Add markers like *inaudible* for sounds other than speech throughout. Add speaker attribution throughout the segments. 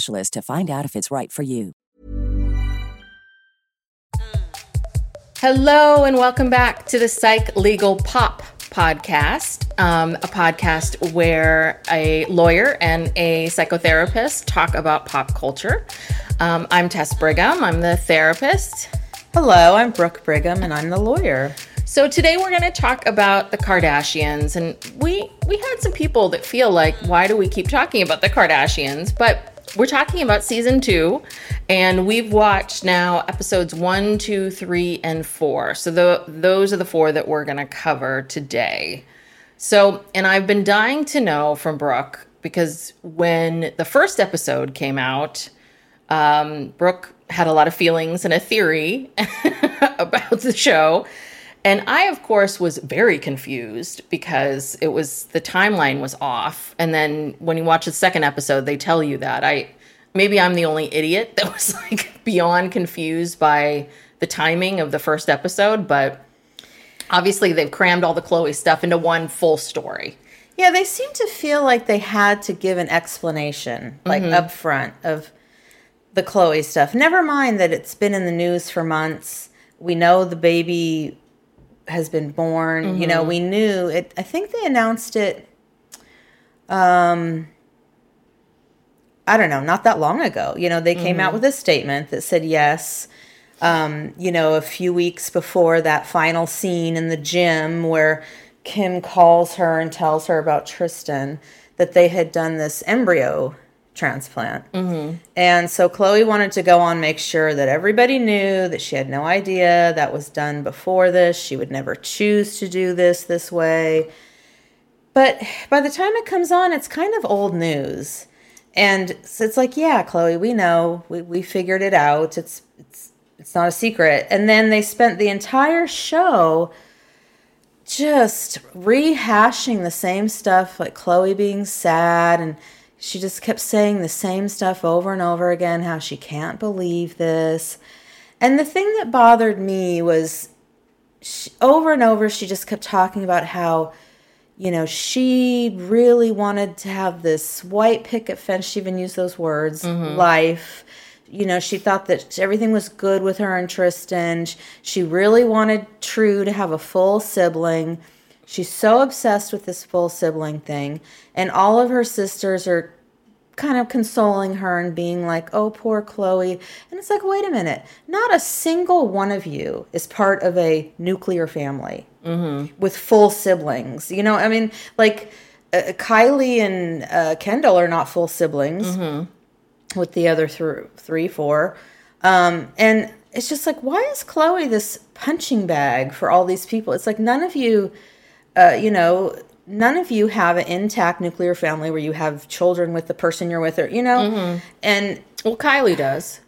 Speaker 1: to find out if it's right for you.
Speaker 2: Hello, and welcome back to the Psych Legal Pop podcast, um, a podcast where a lawyer and a psychotherapist talk about pop culture. Um, I'm Tess Brigham, I'm the therapist.
Speaker 3: Hello, I'm Brooke Brigham, and I'm the lawyer.
Speaker 2: So today we're going to talk about the Kardashians, and we we had some people that feel like, why do we keep talking about the Kardashians? But we're talking about season two, and we've watched now episodes one, two, three, and four. So the, those are the four that we're going to cover today. So, and I've been dying to know from Brooke because when the first episode came out, um, Brooke had a lot of feelings and a theory *laughs* about the show. And I, of course, was very confused because it was the timeline was off. And then when you watch the second episode, they tell you that. I maybe I'm the only idiot that was *laughs* like beyond confused by the timing of the first episode, but obviously they've crammed all the Khloe stuff into one full story.
Speaker 3: Yeah, they seem to feel like they had to give an explanation, like
Speaker 2: Mhm.
Speaker 3: up front, of the Khloe stuff. Never mind that it's been in the news for months. We know the baby has been born. You know,
Speaker 2: Mhm.
Speaker 3: we knew it. I think they announced it. Um, I don't know, not that long ago. You know, they came out
Speaker 2: Mhm.
Speaker 3: with a statement that said yes. Um, you know, a few weeks before that final scene in the gym where Kim calls her and tells her about Tristan, that they had done this embryo transplant.
Speaker 2: Mm-hmm.
Speaker 3: And so Khloe wanted to go on make sure that everybody knew that she had no idea that was done before this. She would never choose to do this this way. But by the time it comes on, it's kind of old news. And so it's like, yeah, Khloe, we know. We, we figured it out. It's it's it's not a secret. And then they spent the entire show just rehashing the same stuff, like Khloe being sad and she just kept saying the same stuff over and over again how she can't believe this. And the thing that bothered me was she, over and over she just kept talking about how you know she really wanted to have this white picket fence she even used those words
Speaker 2: Mhm.
Speaker 3: life you know she thought that everything was good with her and tristan she really wanted true to have a full sibling she's so obsessed with this full sibling thing and all of her sisters are kind of consoling her and being like, oh, poor Khloe. And it's like, wait a minute, not a single one of you is part of a nuclear family
Speaker 2: Mm-hmm.
Speaker 3: with full siblings. You know, I mean, like uh, Kylie and uh, Kendall are not full siblings
Speaker 2: Mm-hmm.
Speaker 3: with the other th- three, four. Um, and it's just like, why is Khloe this punching bag for all these people? It's like none of you, uh, you know, none of you have an intact nuclear family where you have children with the person you're with, or you know,
Speaker 2: Mhm.
Speaker 3: and
Speaker 2: well, Kylie does.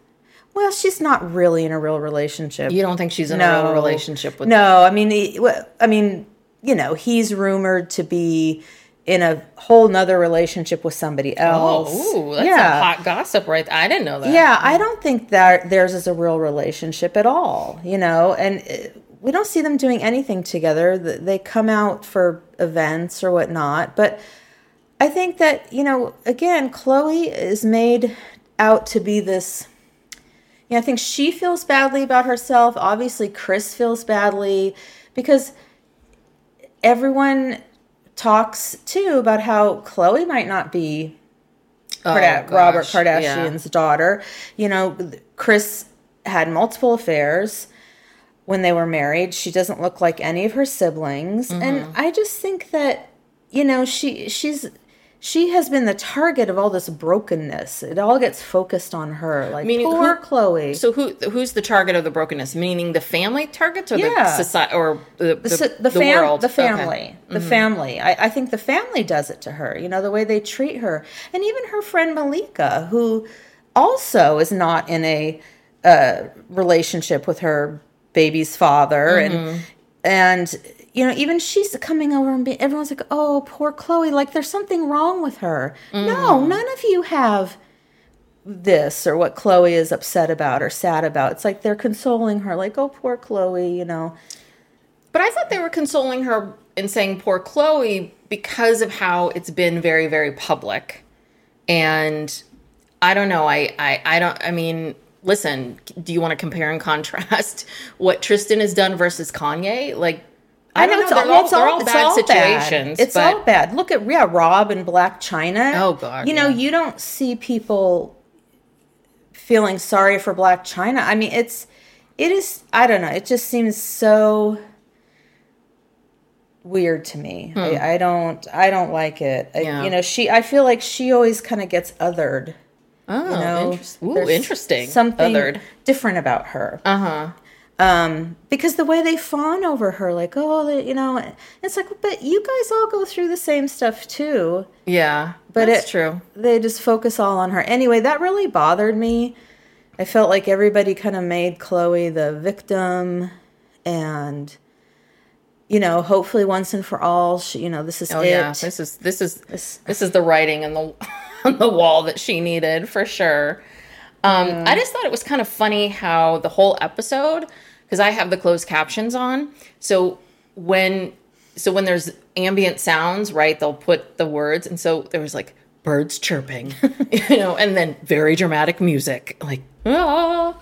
Speaker 3: Well, she's not really in a real relationship.
Speaker 2: You don't think she's in a real relationship with-
Speaker 3: No, I mean, he- I mean, you know, he's rumored to be in a whole nother relationship with somebody else.
Speaker 2: Oh, ooh, that's
Speaker 3: yeah.
Speaker 2: a hot gossip, right? I didn't know that.
Speaker 3: Yeah, I don't think that theirs is a real relationship at all, you know, and uh, we don't see them doing anything together. They come out for events or whatnot, but I think that, you know, again, Khloe is made out to be this. Yeah, I think she feels badly about herself. Obviously, Kris feels badly because everyone talks too about how Khloe might not be
Speaker 2: Oh,
Speaker 3: Robert Kardashian's daughter. You know, Kris had multiple affairs when they were married. She doesn't look like any of her siblings,
Speaker 2: Mm-hmm.
Speaker 3: and I just think that you know she she's she has been the target of all this brokenness. It all gets focused on her, like
Speaker 2: Meaning
Speaker 3: poor
Speaker 2: who-
Speaker 3: Khloe.
Speaker 2: So who who's the target of the brokenness? Meaning the family targets or
Speaker 3: Yeah.
Speaker 2: the society or the the,
Speaker 3: the, the,
Speaker 2: the
Speaker 3: fam-
Speaker 2: world?
Speaker 3: the
Speaker 2: Okay. Mm-hmm.
Speaker 3: family, the family. I, I think the family does it to her. You know the way they treat her, and even her friend Malika, who also is not in a uh, relationship with her baby's father,
Speaker 2: Mm-hmm.
Speaker 3: and and you know even she's coming over and be, everyone's like, oh poor Khloe, like there's something wrong with her.
Speaker 2: Mm.
Speaker 3: No, none of you have this or what Khloe is upset about or sad about. It's like they're consoling her, like, oh poor Khloe, you know.
Speaker 2: But I thought they were consoling her and saying poor Khloe because of how it's been very, very public. And I don't know. I, I, I don't, I mean, listen, do you want to compare and contrast *laughs* what Tristan has done versus Kanye? Like, I, don't know. They're all, they're all bad situations.
Speaker 3: It's
Speaker 2: but
Speaker 3: all bad. Look at yeah, Rob and Blac Chyna.
Speaker 2: Oh, God,
Speaker 3: You know,
Speaker 2: yeah.
Speaker 3: you don't see people feeling sorry for Blac Chyna. I mean, it's it is. I don't know. It just seems so weird to me. I, I don't. I don't like it. I-
Speaker 2: Hmm.
Speaker 3: You know, she. I feel like she always kind of gets othered.
Speaker 2: Oh,
Speaker 3: You know,
Speaker 2: interest- ooh, interesting.
Speaker 3: Something
Speaker 2: Othered.
Speaker 3: different about her. Uh huh. Um, because the way they fawn over her, like, oh, you know, it's like, but you guys all go through the same stuff too.
Speaker 2: Yeah,
Speaker 3: But
Speaker 2: it's
Speaker 3: it,
Speaker 2: true.
Speaker 3: They just focus all on her. Anyway, that really bothered me. I felt like everybody kind of made Khloe the victim, and you know, hopefully once and for all, she, you know, this is
Speaker 2: Oh
Speaker 3: it.
Speaker 2: yeah, this is this is this is the writing and the *laughs* *laughs* on the wall that she needed for sure. Um, I just thought it was kind of funny how the whole episode, because I have the closed captions on, so when so when there's ambient sounds, right, they'll put the words, and so there was like birds chirping, *laughs* you know, and then very dramatic music, like ah.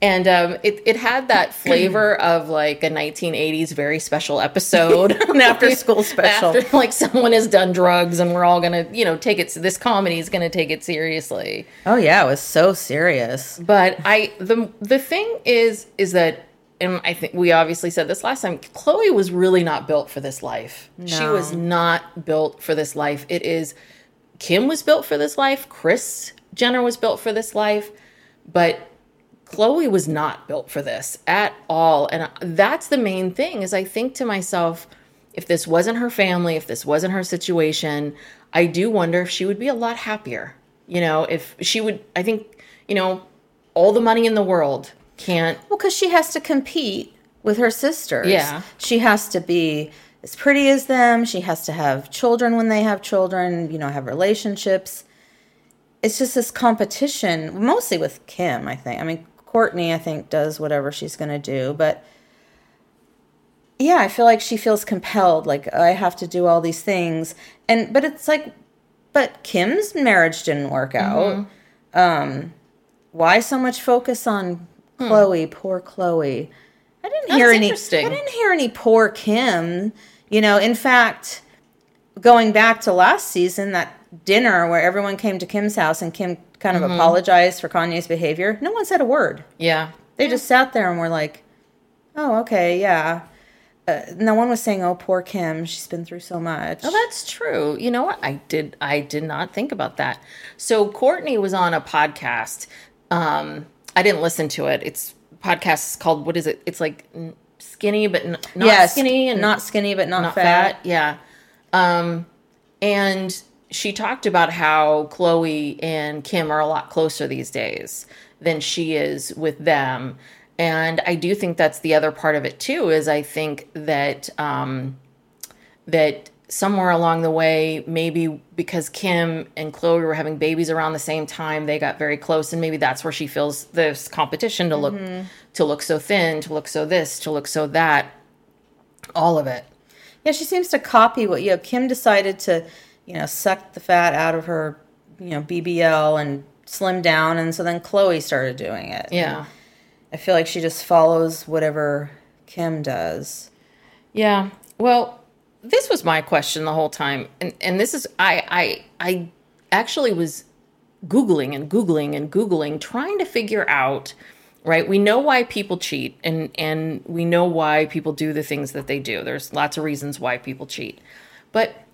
Speaker 2: And um, it, it had that *clears throat* flavor of like a 1980s very special episode. *laughs*
Speaker 3: An after-school *laughs* special.
Speaker 2: After, like someone has done drugs and we're all going to, you know, take it, this comedy is going to take it seriously.
Speaker 3: Oh yeah, it was so serious.
Speaker 2: But I, the, the thing is, is that, and I think we obviously said this last time, Khloe was really not built for this life. She was not built for this life. It is, Kim was built for this life. Kris Jenner was built for this life. But Khloe was not built for this at all. And that's the main thing is I think to myself, if this wasn't her family, if this wasn't her situation, I do wonder if she would be a lot happier. You know, if she would, I think, you know, all the money in the world can't.
Speaker 3: Well, because she has to compete with her sisters.
Speaker 2: Yeah.
Speaker 3: She has to be as pretty as them. She has to have children when they have children, you know, have relationships. It's just this competition, mostly with Kim, I think. I mean, Kourtney, I think, does whatever she's going to do. But yeah, I feel like she feels compelled, like, I have to do all these things. And, but it's like, but Kim's marriage didn't work out. Um, why so much focus on Khloe, poor Khloe? I didn't hear
Speaker 2: That's
Speaker 3: any.
Speaker 2: interesting.
Speaker 3: I didn't hear any poor Kim. You know, in fact, going back to last season, that dinner where everyone came to Kim's house and Kim kind of apologized for Kanye's behavior. No one said a word.
Speaker 2: Yeah.
Speaker 3: They just sat there and were like, "Oh, okay, yeah." Uh, no one was saying, "Oh, poor Kim, she's been through so much."
Speaker 2: Oh, that's true. You know what? I did. I did not think about that. So Kourtney was on a podcast. Um, I didn't listen to it. It's podcast is called what is it? It's like skinny but n- not
Speaker 3: yes,
Speaker 2: skinny and
Speaker 3: not skinny, but not,
Speaker 2: not
Speaker 3: fat.
Speaker 2: fat. Yeah. Um, and she talked about how Khloe and Kim are a lot closer these days than she is with them. And I do think that's the other part of it too. Is I think that um, that somewhere along the way, maybe because Kim and Khloe were having babies around the same time, they got very close, and maybe that's where she feels this competition to look to look so thin, to look so this, to look so that, all of it.
Speaker 3: Yeah, she seems to copy what you know. Kim decided to, you know, sucked the fat out of her, you know, BBL and slimmed down, and so then Khloe started doing it.
Speaker 2: Yeah.
Speaker 3: I feel like she just follows whatever Kim does.
Speaker 2: Yeah. Well, this was my question the whole time, and and this is I I I actually was googling and googling and googling trying to figure out right we know why people cheat and and we know why people do the things that they do there's lots of reasons why people cheat but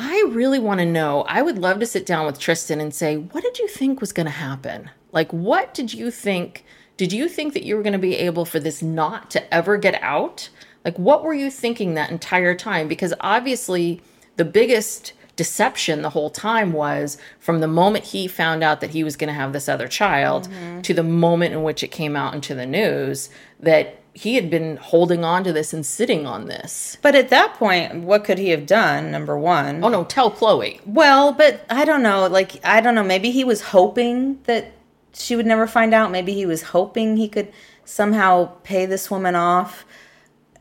Speaker 2: i really want to know i would love to sit down with tristan and say what did you think was going to happen? Like what did you think did you think that you were going to be able for this not to ever get out? Like what were you thinking that entire time? Because obviously the biggest deception the whole time was from the moment he found out that he was going to have this other child mm-hmm. to the moment in which it came out into the news that he had been holding on to this and sitting on this.
Speaker 3: But at that point, what could he have done? Number one.
Speaker 2: Oh no, tell Khloe.
Speaker 3: Well, but I don't know. Like, I don't know. Maybe he was hoping that she would never find out. Maybe he was hoping he could somehow pay this woman off.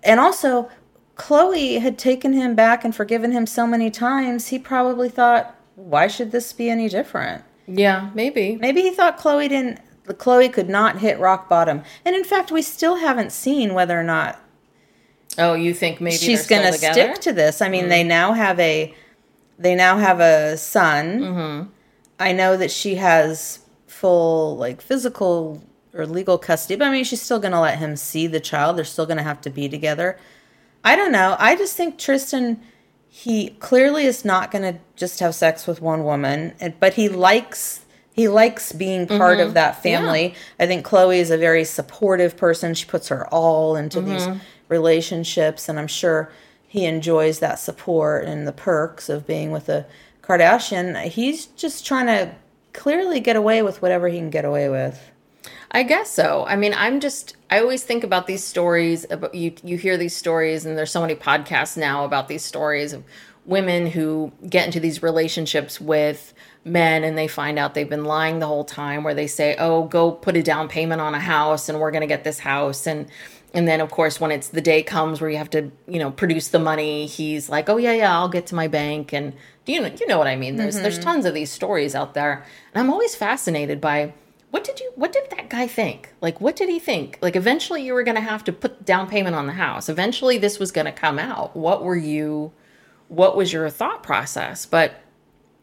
Speaker 3: And also, Khloe had taken him back and forgiven him so many times, he probably thought, why should this be any different?
Speaker 2: Yeah, maybe.
Speaker 3: Maybe he thought Khloe didn't, Khloe could not hit rock bottom. And in fact, we still haven't seen whether or not
Speaker 2: Oh, you think maybe
Speaker 3: she's
Speaker 2: going to
Speaker 3: stick to this. I mean, they mm. now have a they now have a son. Mm-hmm. I know that she has full like physical or legal custody, but I mean, she's still going to let him see the child. They're still going to have to be together. I don't know. I just think Tristan he clearly is not going to just have sex with one woman, but he likes he likes being part of mm-hmm. that family. I think Khloe is a very supportive person. She puts her all into mm-hmm. these relationships, and I'm sure he enjoys that support and the perks of being with a Kardashian. He's just trying to clearly get away with whatever he can get away with.
Speaker 2: I guess so. I mean, I'm just I always think about these stories about you you hear these stories and there's so many podcasts now about these stories of women who get into these relationships with men and they find out they've been lying the whole time where they say, "Oh, go put a down payment on a house and we're going to get this house." And and then of course when it's the day comes where you have to, you know, produce the money, he's like, "Oh yeah, yeah, I'll get to my bank." And do you know you know what I mean? There's there's mm-hmm. tons of these stories out there. And I'm always fascinated by what did you what did that guy think like what did he think like eventually you were going to have to put down payment on the house eventually this was going to come out what were you what was your thought process but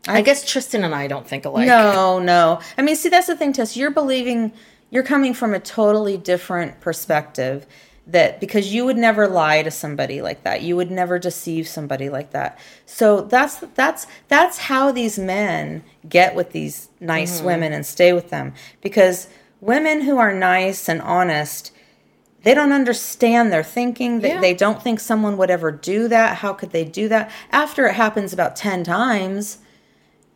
Speaker 2: i, guess tristan and i don't think alike
Speaker 3: No, no. I mean, see, that's the thing, Tess. You're believing, you're coming from a totally different perspective. That because you would never lie to somebody like that, you would never deceive somebody like that. So that's that's that's how these men get with these nice mm-hmm. women and stay with them. Because women who are nice and honest, they don't understand their thinking. They,
Speaker 2: Yeah.
Speaker 3: they don't think someone would ever do that. How could they do that after it happens about ten times?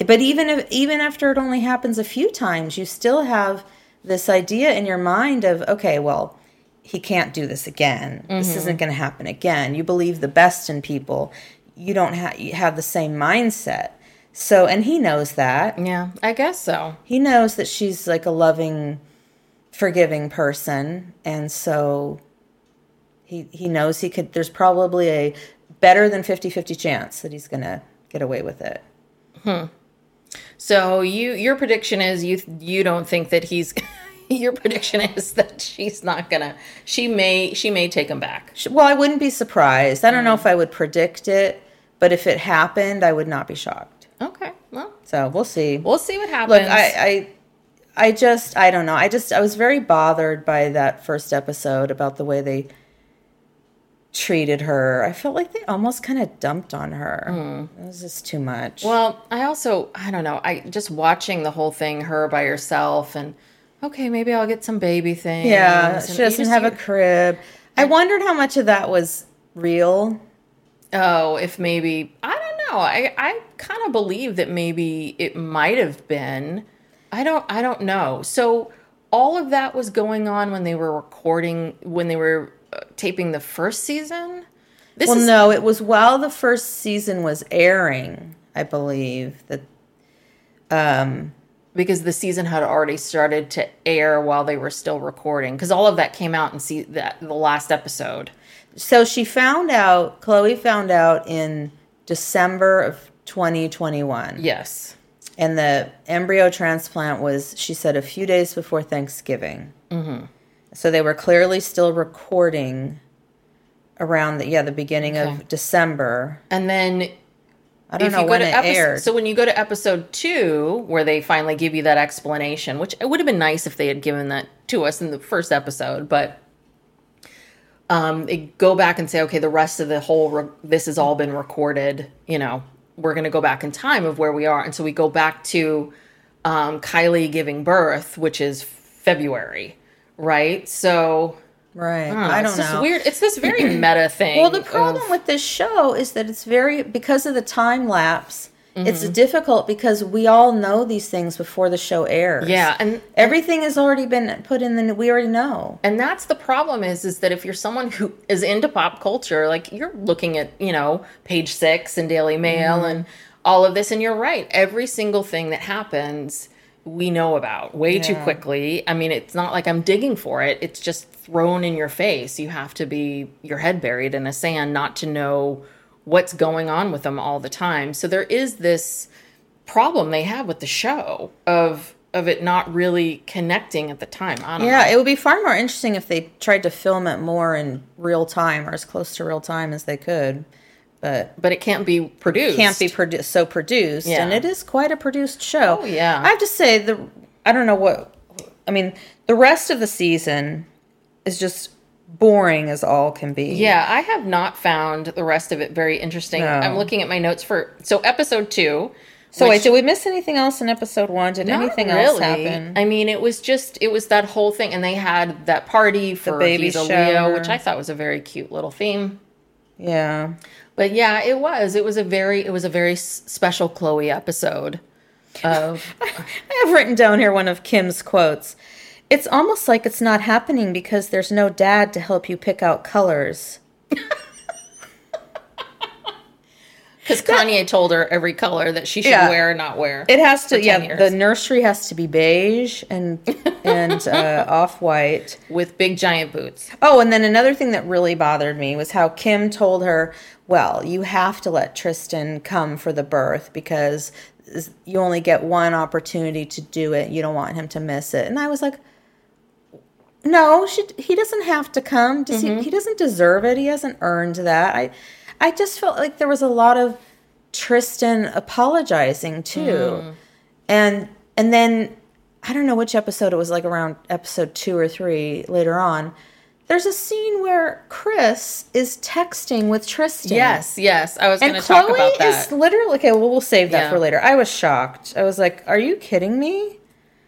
Speaker 3: but even if even after it only happens a few times you still have this idea in your mind of okay well he can't do this again this mm-hmm. isn't going to happen again you believe the best in people you don't ha- you have the same mindset so and he knows that
Speaker 2: yeah i guess so
Speaker 3: he knows that she's like a loving forgiving person and so he he knows he could there's probably a better than 50-50 chance that he's going to get away with it Hmm.
Speaker 2: so you your prediction is you you don't think that he's *laughs* your prediction is that she's not gonna she may she may take him back
Speaker 3: Well, I wouldn't be surprised. I don't know if I would predict it, but if it happened, I would not be shocked.
Speaker 2: okay well
Speaker 3: So we'll see.
Speaker 2: we'll see what happens
Speaker 3: Look, I I, I, I just, I don't know. I just, I was very bothered by that first episode about the way they treated her. I felt like they almost kind of dumped on her. Hmm. It was just too much.
Speaker 2: Well, I also I don't know. I just watching the whole thing, her by herself, and okay, maybe I'll get some baby things.
Speaker 3: yeah,
Speaker 2: and
Speaker 3: she doesn't have a crib. I wondered how much of that was real.
Speaker 2: Oh, if maybe I don't know. I I kind of believe that maybe it might have been. I don't I don't know. So all of that was going on when they were recording when they were uh, taping the first season. This
Speaker 3: well,
Speaker 2: is
Speaker 3: no, it was while the first season was airing, I believe that. Um,
Speaker 2: because the season had already started to air while they were still recording because all of that came out in see that the last episode.
Speaker 3: so she found out. Khloe found out in December of 2021.
Speaker 2: Yes.
Speaker 3: And the embryo transplant was, she said, a few days before Thanksgiving. Mm-hmm. So they were clearly still recording around the yeah the beginning
Speaker 2: Okay.
Speaker 3: of December.
Speaker 2: And then
Speaker 3: I don't
Speaker 2: if
Speaker 3: know
Speaker 2: you go
Speaker 3: when
Speaker 2: to
Speaker 3: it
Speaker 2: episode,
Speaker 3: aired.
Speaker 2: so when you go to episode two, where they finally give you that explanation, which it would have been nice if they had given that to us in the first episode, but um, they go back and say, okay, the rest of the whole re- this has all been recorded. You know, we're going to go back in time of where we are, and so we go back to um, Kylie giving birth, which is February, right? So
Speaker 3: right.
Speaker 2: I don't know.
Speaker 3: I don't
Speaker 2: it's
Speaker 3: know.
Speaker 2: weird. It's this very *clears throat* meta thing.
Speaker 3: Well, the problem
Speaker 2: of-
Speaker 3: with this show is that it's very because of the time lapse. It's
Speaker 2: Mm-hmm.
Speaker 3: difficult because we all know these things before the show airs.
Speaker 2: Yeah, and-
Speaker 3: everything has already been put in the. We already know.
Speaker 2: and that's the problem is is that if you're someone who is into pop culture like you're looking at you know page six and daily mail
Speaker 3: Mm-hmm.
Speaker 2: and all of this and you're right every single thing that happens we know about way too quickly i mean it's not like i'm digging for it it's just thrown in your face you have to be your head buried in the sand not to know what's going on with them all the time so there is this problem they have with the show of of it not really connecting at the time I don't know.
Speaker 3: Yeah, it would be far more interesting if they tried to film it more in real time or as close to real time as they could. But
Speaker 2: but it can't be produced.
Speaker 3: can't be produ- so produced,
Speaker 2: Yeah.
Speaker 3: and it is quite a produced show.
Speaker 2: Oh, yeah.
Speaker 3: I have to say the I don't know what I mean. The rest of the season is just boring as all can be.
Speaker 2: Yeah, I have not found the rest of it very interesting.
Speaker 3: No.
Speaker 2: I'm looking at my notes for so episode two.
Speaker 3: So
Speaker 2: which-
Speaker 3: wait, did we miss anything else in episode one? Did anything else happen?
Speaker 2: I mean, it was just it was that whole thing, and they had that party for the baby
Speaker 3: shower.
Speaker 2: Leo, which I thought was a very cute little theme.
Speaker 3: yeah.
Speaker 2: But yeah, it was. It was a very it was a very special Khloe episode. Of *laughs*
Speaker 3: I have written down here one of Kim's quotes. It's almost like it's not happening because there's no dad to help you pick out colors. *laughs*
Speaker 2: because Kanye told her every color that she should
Speaker 3: Yeah.
Speaker 2: wear or not wear.
Speaker 3: It has to,
Speaker 2: for 10
Speaker 3: yeah.
Speaker 2: years.
Speaker 3: The nursery has to be beige and and uh, *laughs* off white.
Speaker 2: with big giant boots.
Speaker 3: Oh, and then another thing that really bothered me was how Kim told her, "Well, you have to let Tristan come for the birth because you only get one opportunity to do it. You don't want him to miss it." And I was like, "No, she, he doesn't have to come. Does he? Mm-hmm. He doesn't deserve it. He hasn't earned that." I, I just felt like there was a lot of Tristan apologizing too, mm. and and then I don't know which episode it was, like around episode two or three later on. There's a scene where Kris is texting with Tristan.
Speaker 2: Yes, yes. I was going
Speaker 3: And
Speaker 2: to talk Khloe
Speaker 3: is literally okay. Well, we'll save that
Speaker 2: Yeah.
Speaker 3: for later. I was shocked. I was like, "Are you kidding me?"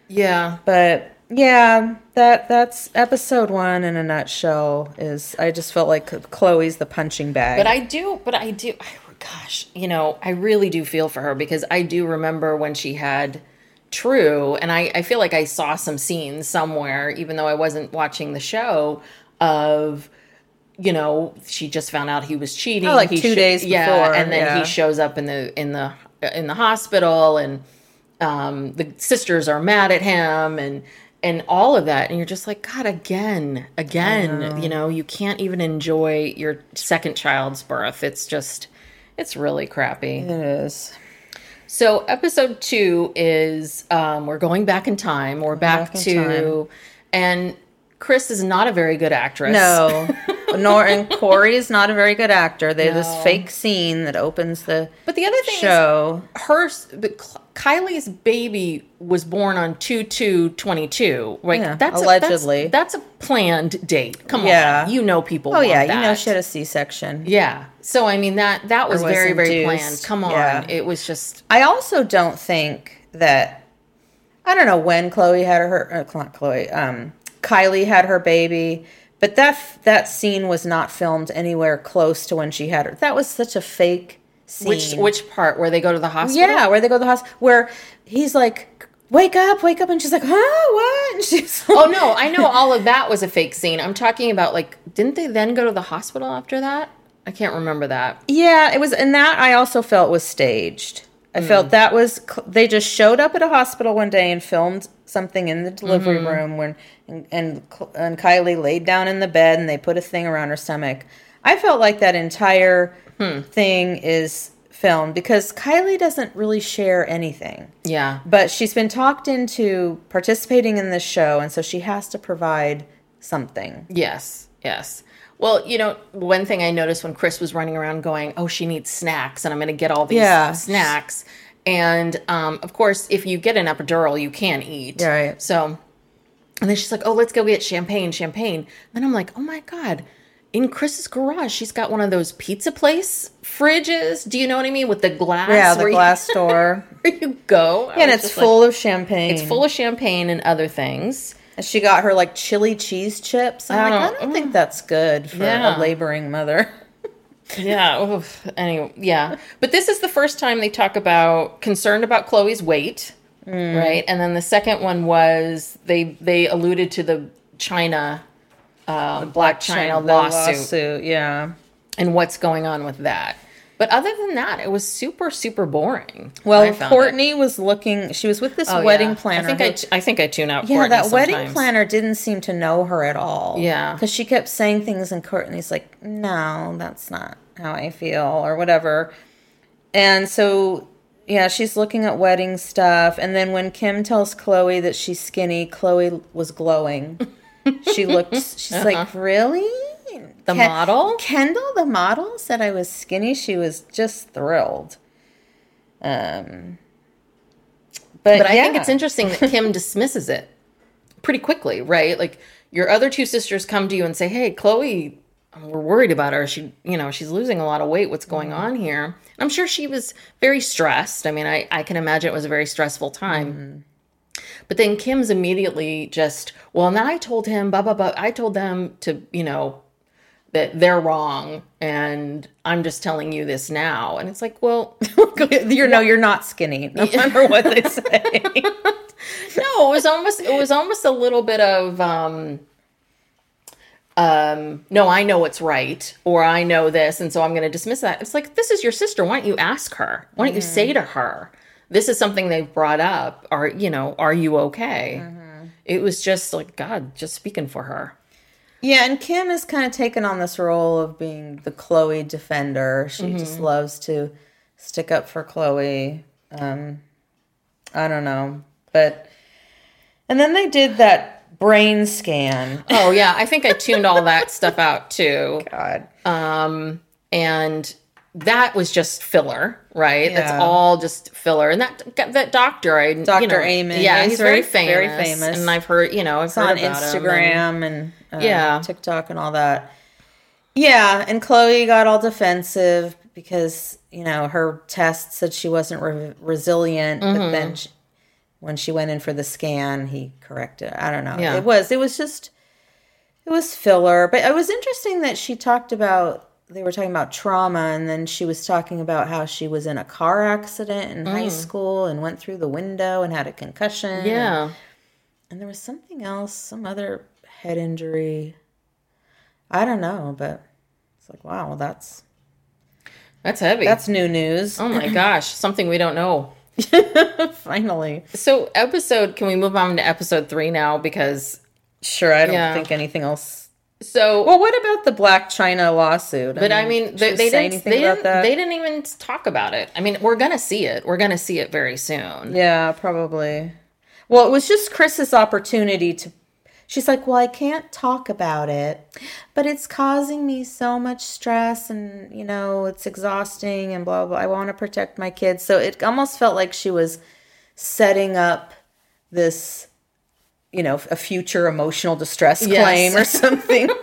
Speaker 2: yeah.
Speaker 3: But yeah, that that's episode one in a nutshell. Is I just felt like Khloe's the punching bag.
Speaker 2: But I do, but I do, I, gosh, you know, I really do feel for her because I do remember when she had True, and I, I feel like I saw some scenes somewhere, even though I wasn't watching the show, of, you know, she just found out he was cheating.
Speaker 3: Oh, like
Speaker 2: He
Speaker 3: two days
Speaker 2: yeah,
Speaker 3: before,
Speaker 2: and then
Speaker 3: yeah.
Speaker 2: he shows up in the in the in the hospital, and um, the sisters are mad at him, and and all of that, and you're just like, God, again, again, you know, you can't even enjoy your second child's birth. It's just, it's really crappy.
Speaker 3: it is.
Speaker 2: So episode two is um, we're going back in time. We're back,
Speaker 3: Back
Speaker 2: to, and Kris is not a very good actress.
Speaker 3: No, *laughs* nor and Corey is not a very good actor. They have this fake scene that opens the
Speaker 2: but the other thing
Speaker 3: show.
Speaker 2: is her, but Kylie's baby was born on two two twenty two. Right?
Speaker 3: Yeah,
Speaker 2: that's a-
Speaker 3: allegedly.
Speaker 2: that's, that's a planned date. Come
Speaker 3: Yeah.
Speaker 2: on, you know people.
Speaker 3: Oh yeah, you know she had a C-section.
Speaker 2: Yeah. So I mean that that was,
Speaker 3: was
Speaker 2: very very planned. Come on,
Speaker 3: Yeah.
Speaker 2: it was just
Speaker 3: I also don't think that I don't know when Khloe had her uh, not Khloe um Kylie had her baby, but that that scene was not filmed anywhere close to when she had her. That was such a fake scene.
Speaker 2: which which part where they go to the hospital.
Speaker 3: yeah, where they go to the hospital where he's like wake up, wake up and she's like, "Huh, what?" *laughs* And she's
Speaker 2: Oh no, I know all of that was a fake scene. I'm talking about like, didn't they then go to the hospital after that? I can't remember that.
Speaker 3: Yeah, it was, and that I also felt was staged. I
Speaker 2: Mm.
Speaker 3: felt that was they just showed up at a hospital one day and filmed something in the delivery
Speaker 2: Mm-hmm.
Speaker 3: room when and, and and Kylie laid down in the bed and they put a thing around her stomach. I felt like that entire
Speaker 2: Hmm.
Speaker 3: thing is filmed because Kylie doesn't really share anything.
Speaker 2: Yeah.
Speaker 3: But she's been talked into participating in this show and so she has to provide something.
Speaker 2: Yes, yes. Well, you know, one thing I noticed when Kris was running around going, "Oh, she needs snacks, and I'm going to get all these
Speaker 3: Yeah.
Speaker 2: snacks." And um, of course, if you get an epidural, you can't eat.
Speaker 3: Yeah, right.
Speaker 2: So, and then she's like, "Oh, let's go get champagne, champagne." Then I'm like, "Oh my god." In Kris's garage, she's got one of those pizza place fridges. Do you know what I mean? With the glass.
Speaker 3: Yeah, the glass *laughs* door.
Speaker 2: You, where you go. I
Speaker 3: and it's
Speaker 2: just like-
Speaker 3: full of champagne.
Speaker 2: It's full of champagne and other things.
Speaker 3: And She got her like chili cheese chips. I'm like,
Speaker 2: Oh,
Speaker 3: I don't think that's good for
Speaker 2: Yeah.
Speaker 3: a laboring mother.
Speaker 2: Yeah. oof. Anyway, yeah. But this is the first time they talk about concerned about Khloe's weight, right? And then the second one was they they alluded to the Chyna, uh, Blac Chyna
Speaker 3: The
Speaker 2: lawsuit,
Speaker 3: lawsuit, yeah.
Speaker 2: and what's going on with that. But other than that, it was super super boring.
Speaker 3: Well,
Speaker 2: I
Speaker 3: Kourtney was looking. She was with this.
Speaker 2: Oh,
Speaker 3: wedding
Speaker 2: yeah.
Speaker 3: planner.
Speaker 2: I think I,
Speaker 3: who-
Speaker 2: t- I think I tune out.
Speaker 3: yeah,
Speaker 2: Kourtney
Speaker 3: that wedding planner didn't seem to know her at all.
Speaker 2: Yeah.
Speaker 3: because she kept saying things, and Kourtney's like, "No, that's not how I feel," or whatever. And so, yeah, she's looking at wedding stuff, and then when Kim tells Khloe that she's skinny, Khloe was glowing. She *laughs* looked. She's like, "Really?"
Speaker 2: Uh-huh. The
Speaker 3: Ken-
Speaker 2: model?
Speaker 3: Kendall, the model, said I was skinny. She was just thrilled. Um, but,
Speaker 2: But I think it's interesting that Kim *laughs* dismisses it pretty quickly, right? Like your other two sisters come to you and say, "Hey, Khloe, we're worried about her. She, you know, she's losing a lot of weight. What's going on here?" And I'm sure she was very stressed. I mean, I I can imagine it was a very stressful time. But then Kim's immediately just, well, now I told him, blah blah blah. I told them to, you know, that they're wrong, and I'm just telling you this now. And it's like, well, *laughs*
Speaker 3: you're no, you're not skinny, no matter what they *laughs* say. *laughs*
Speaker 2: no, it was almost it was almost a little bit of um um no, I know what's right or I know this and so I'm going to dismiss that. It's like this is your sister, why don't you ask her? Why don't you say to her, this is something they've brought up are, you know, are you okay? It was just like god, just speaking for her.
Speaker 3: yeah, and Kim has kind of taken on this role of being the Khloe defender. She just loves to stick up for Khloe. Um, I don't know, but and then they did that brain scan.
Speaker 2: Oh yeah, I think I tuned all that stuff out too. *laughs*
Speaker 3: God, Um,
Speaker 2: and that was just filler, right? That's all just filler. And that that doctor, I you
Speaker 3: Dr.
Speaker 2: know,
Speaker 3: Amen.
Speaker 2: yeah,
Speaker 3: Yeah,
Speaker 2: he's
Speaker 3: he's
Speaker 2: very,
Speaker 3: very-
Speaker 2: famous,
Speaker 3: very famous.
Speaker 2: and I've heard, you know, I've
Speaker 3: it's
Speaker 2: heard
Speaker 3: on
Speaker 2: about him, and-
Speaker 3: Instagram and, uh,
Speaker 2: Yeah.
Speaker 3: TikTok and all that. Yeah, and Khloe got all defensive because you know her test said she wasn't re- resilient, but
Speaker 2: Mm-hmm.
Speaker 3: then she, when she went in for the scan, he corrected. I don't know.
Speaker 2: Yeah.
Speaker 3: It was it was just it was filler, but it was interesting that she talked about they were talking about trauma, and then she was talking about how she was in a car accident in high school and went through the window and had a concussion.
Speaker 2: Mm. Yeah,
Speaker 3: and there was something else, some other head injury. I don't know, but it's like, wow, that's
Speaker 2: that's heavy.
Speaker 3: that's new news.
Speaker 2: oh my *clears throat* gosh, something we don't know. *laughs*
Speaker 3: Finally,
Speaker 2: So episode, can we move on to episode three now? Because
Speaker 3: sure. I don't
Speaker 2: Yeah.
Speaker 3: think anything else.
Speaker 2: so,
Speaker 3: Well, what about the Blac Chyna lawsuit?
Speaker 2: but I mean, they, they didn't. They didn't.
Speaker 3: that?
Speaker 2: They didn't even talk about it. I mean, we're gonna see it. We're gonna see it very soon.
Speaker 3: Yeah, probably. Well, it was just Kris's opportunity to. She's like, well, I can't talk about it, but it's causing me so much stress, and you know, it's exhausting, and blah blah. I want to protect my kids, so it almost felt like she was setting up this, you know, a future emotional distress
Speaker 2: Yes.
Speaker 3: claim or *laughs* something. *laughs*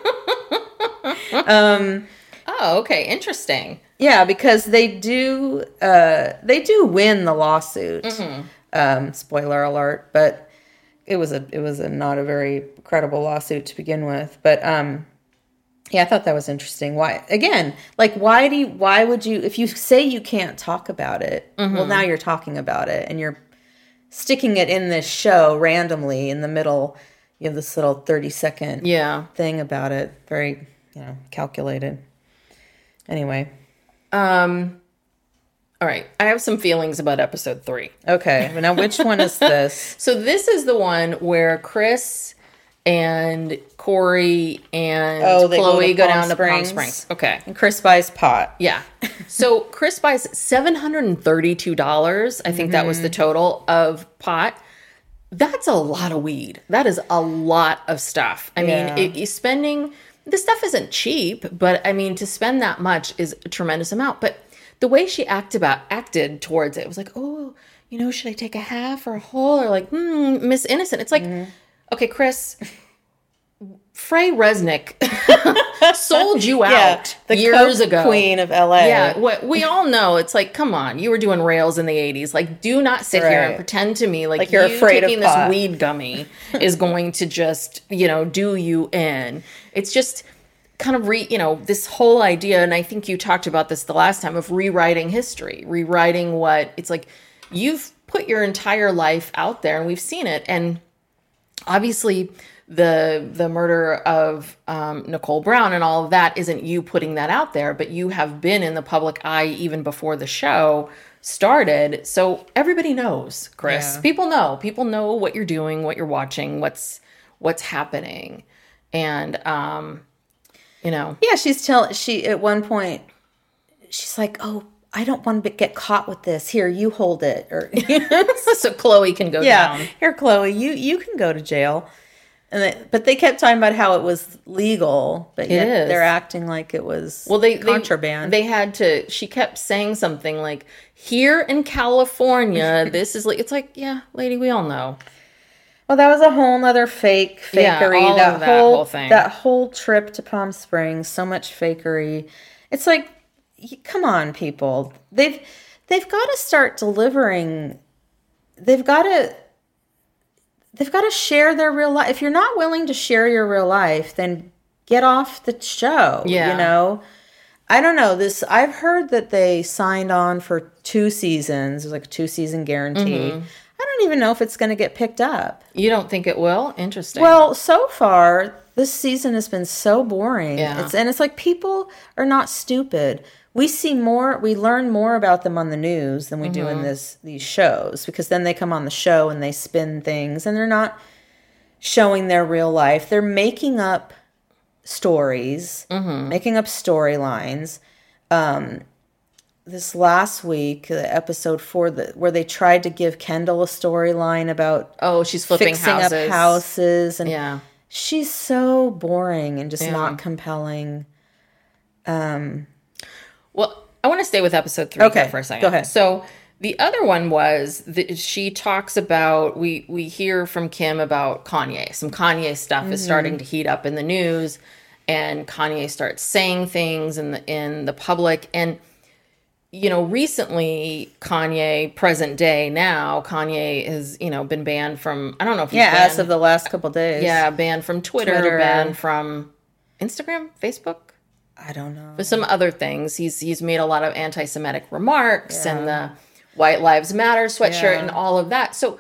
Speaker 2: Oh, okay, interesting.
Speaker 3: Yeah, because they do uh they do win the lawsuit.
Speaker 2: Mm-hmm.
Speaker 3: Um spoiler alert, but it was a it was a not a very credible lawsuit to begin with. But um yeah, I thought that was interesting. Why again, like why do you why would you if you say you can't talk about it,
Speaker 2: Mm-hmm.
Speaker 3: well now you're talking about it and you're sticking it in this show randomly in the middle. You have this little 30 second
Speaker 2: Yeah.
Speaker 3: thing about it. Very, you know, calculated. Anyway,
Speaker 2: Um, all right, I have some feelings about episode three.
Speaker 3: okay. Now, which one is this? *laughs*
Speaker 2: So this is the one where Kris and Corey and
Speaker 3: Oh, go Khloe
Speaker 2: go,
Speaker 3: Palm
Speaker 2: down to Palm
Speaker 3: Springs?
Speaker 2: Springs. Okay.
Speaker 3: And Kris buys pot.
Speaker 2: Yeah. So Kris buys seven hundred and thirty-two dollars. I think that was
Speaker 3: Mm-hmm.
Speaker 2: the total of pot. That's a lot of weed. That is a lot of stuff. I
Speaker 3: Yeah.
Speaker 2: mean, it, spending the stuff isn't cheap, but I mean, to spend that much is a tremendous amount. But the way she acted about acted towards it was like, oh, you know, should I take a half or a whole or like, hmm, Miss Innocent? It's like,
Speaker 3: Mm-hmm.
Speaker 2: okay, Kris. Faye Resnick *laughs* sold you
Speaker 3: Yeah,
Speaker 2: out
Speaker 3: the
Speaker 2: years
Speaker 3: Coke
Speaker 2: ago.
Speaker 3: queen of LA.
Speaker 2: Yeah, what we all know, it's like, come on, you were doing rails in the '80s. Like, do not sit here and pretend to me like,
Speaker 3: Like you're
Speaker 2: you
Speaker 3: afraid of
Speaker 2: taking this
Speaker 3: pot.
Speaker 2: weed gummy is going to just, you know, do you in. It's just kind of re, you know, this whole idea, and I think you talked about this the last time of rewriting history, rewriting what it's like. You've put your entire life out there, and we've seen it, and obviously the the murder of um, Nicole Brown and all of that isn't you putting that out there, but you have been in the public eye even before the show started. So everybody knows, Kris.
Speaker 3: Yeah.
Speaker 2: People know. People know what you're doing, what you're watching, what's what's happening, and um, you know,
Speaker 3: Yeah, she's telling she at one point she's like, "Oh, I don't want to get caught with this. Here, you hold it." Or *laughs* *laughs*
Speaker 2: so Khloe can go
Speaker 3: yeah,
Speaker 2: down.
Speaker 3: here, Khloe, you you can go to jail. And they, but they kept talking about how it was legal, but yet
Speaker 2: is.
Speaker 3: they're acting like it was
Speaker 2: Well, they
Speaker 3: contraband.
Speaker 2: They, they had to. She kept saying something like, "Here in California, *laughs* this is like." It's like, yeah, lady, we all know.
Speaker 3: Well, that was a whole nother fake fakery.
Speaker 2: Yeah, all
Speaker 3: that,
Speaker 2: of that
Speaker 3: whole,
Speaker 2: whole thing.
Speaker 3: that whole trip to Palm Springs, so much fakery. It's like, come on, people. They've they've got to start delivering. They've got to they've got to share their real life. If you're not willing to share your real life, then get off the show.
Speaker 2: Yeah.
Speaker 3: You know? I don't know. This I've heard that they signed on for two seasons. It was like a two season guarantee.
Speaker 2: Mm-hmm.
Speaker 3: Don't even know if it's gonna get picked up.
Speaker 2: You don't think it will? Interesting.
Speaker 3: Well, so far this season has been so boring.
Speaker 2: Yeah.
Speaker 3: It's and it's like people are not stupid. We see more, we learn more about them on the news than we do
Speaker 2: Mm-hmm.
Speaker 3: in this these shows because then they come on the show and they spin things and they're not showing their real life. They're making up stories,
Speaker 2: Mm-hmm.
Speaker 3: making up storylines. Um this last week, the episode four, the, where they tried to give Kendall a storyline about
Speaker 2: oh, she's flipping
Speaker 3: fixing
Speaker 2: houses.
Speaker 3: up houses and
Speaker 2: Yeah.
Speaker 3: she's so boring and just
Speaker 2: Yeah.
Speaker 3: not compelling.
Speaker 2: Um, well, I want to stay with episode three
Speaker 3: Okay,
Speaker 2: for a second.
Speaker 3: go ahead.
Speaker 2: So the other one was that she talks about we we hear from Kim about Kanye. Some Kanye stuff is starting to heat up in the news, and Kanye starts saying things in the in the public and. You know, recently Kanye, present day now, Kanye has you know been banned from. I don't know if he's
Speaker 3: Yeah,
Speaker 2: banned,
Speaker 3: as of the last couple days.
Speaker 2: yeah banned from Twitter,
Speaker 3: Twitter.
Speaker 2: banned from Instagram, Facebook
Speaker 3: I don't know.
Speaker 2: with some other things. He's he's made a lot of anti-Semitic remarks and the White Lives Matter sweatshirt
Speaker 3: Yeah.
Speaker 2: and all of that. So,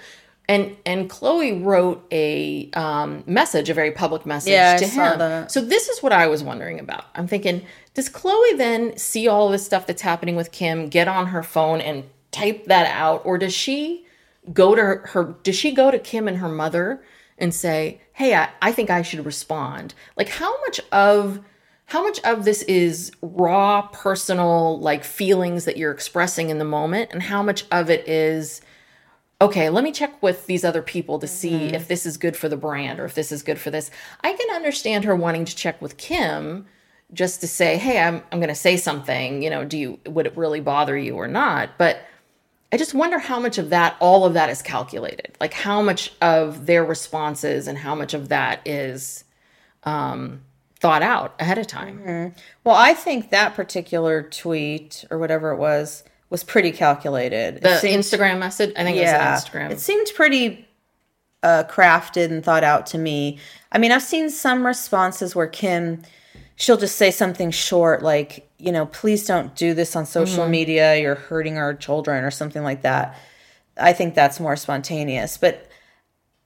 Speaker 2: and and Khloe wrote a um, message, a very public message
Speaker 3: Yeah,
Speaker 2: to him. So this is what I was wondering about. I'm thinking, does Khloe then see all this stuff that's happening with Kim, get on her phone and type that out, or does she go to her, her does she go to Kim and her mother and say, "Hey, I, I think I should respond." Like how much of how much of this is raw personal like feelings that you're expressing in the moment and how much of it is okay, let me check with these other people to see mm-hmm. if this is good for the brand or if this is good for this. I can understand her wanting to check with Kim just to say, "Hey, I'm I'm going to say something, you know, do you would it really bother you or not?" But I just wonder how much of that, all of that is calculated. Like how much of their responses and how much of that is um, thought out ahead of time.
Speaker 3: Well, I think that particular tweet or whatever it was was pretty calculated.
Speaker 2: The
Speaker 3: seemed-
Speaker 2: Instagram message, I think
Speaker 3: yeah,
Speaker 2: it was Instagram.
Speaker 3: It seemed pretty uh, crafted and thought out to me. I mean, I've seen some responses where Kim, she'll just say something short like, you know, please don't do this on social
Speaker 2: Mm-hmm.
Speaker 3: media. You're hurting our children or something like that. I think that's more spontaneous. But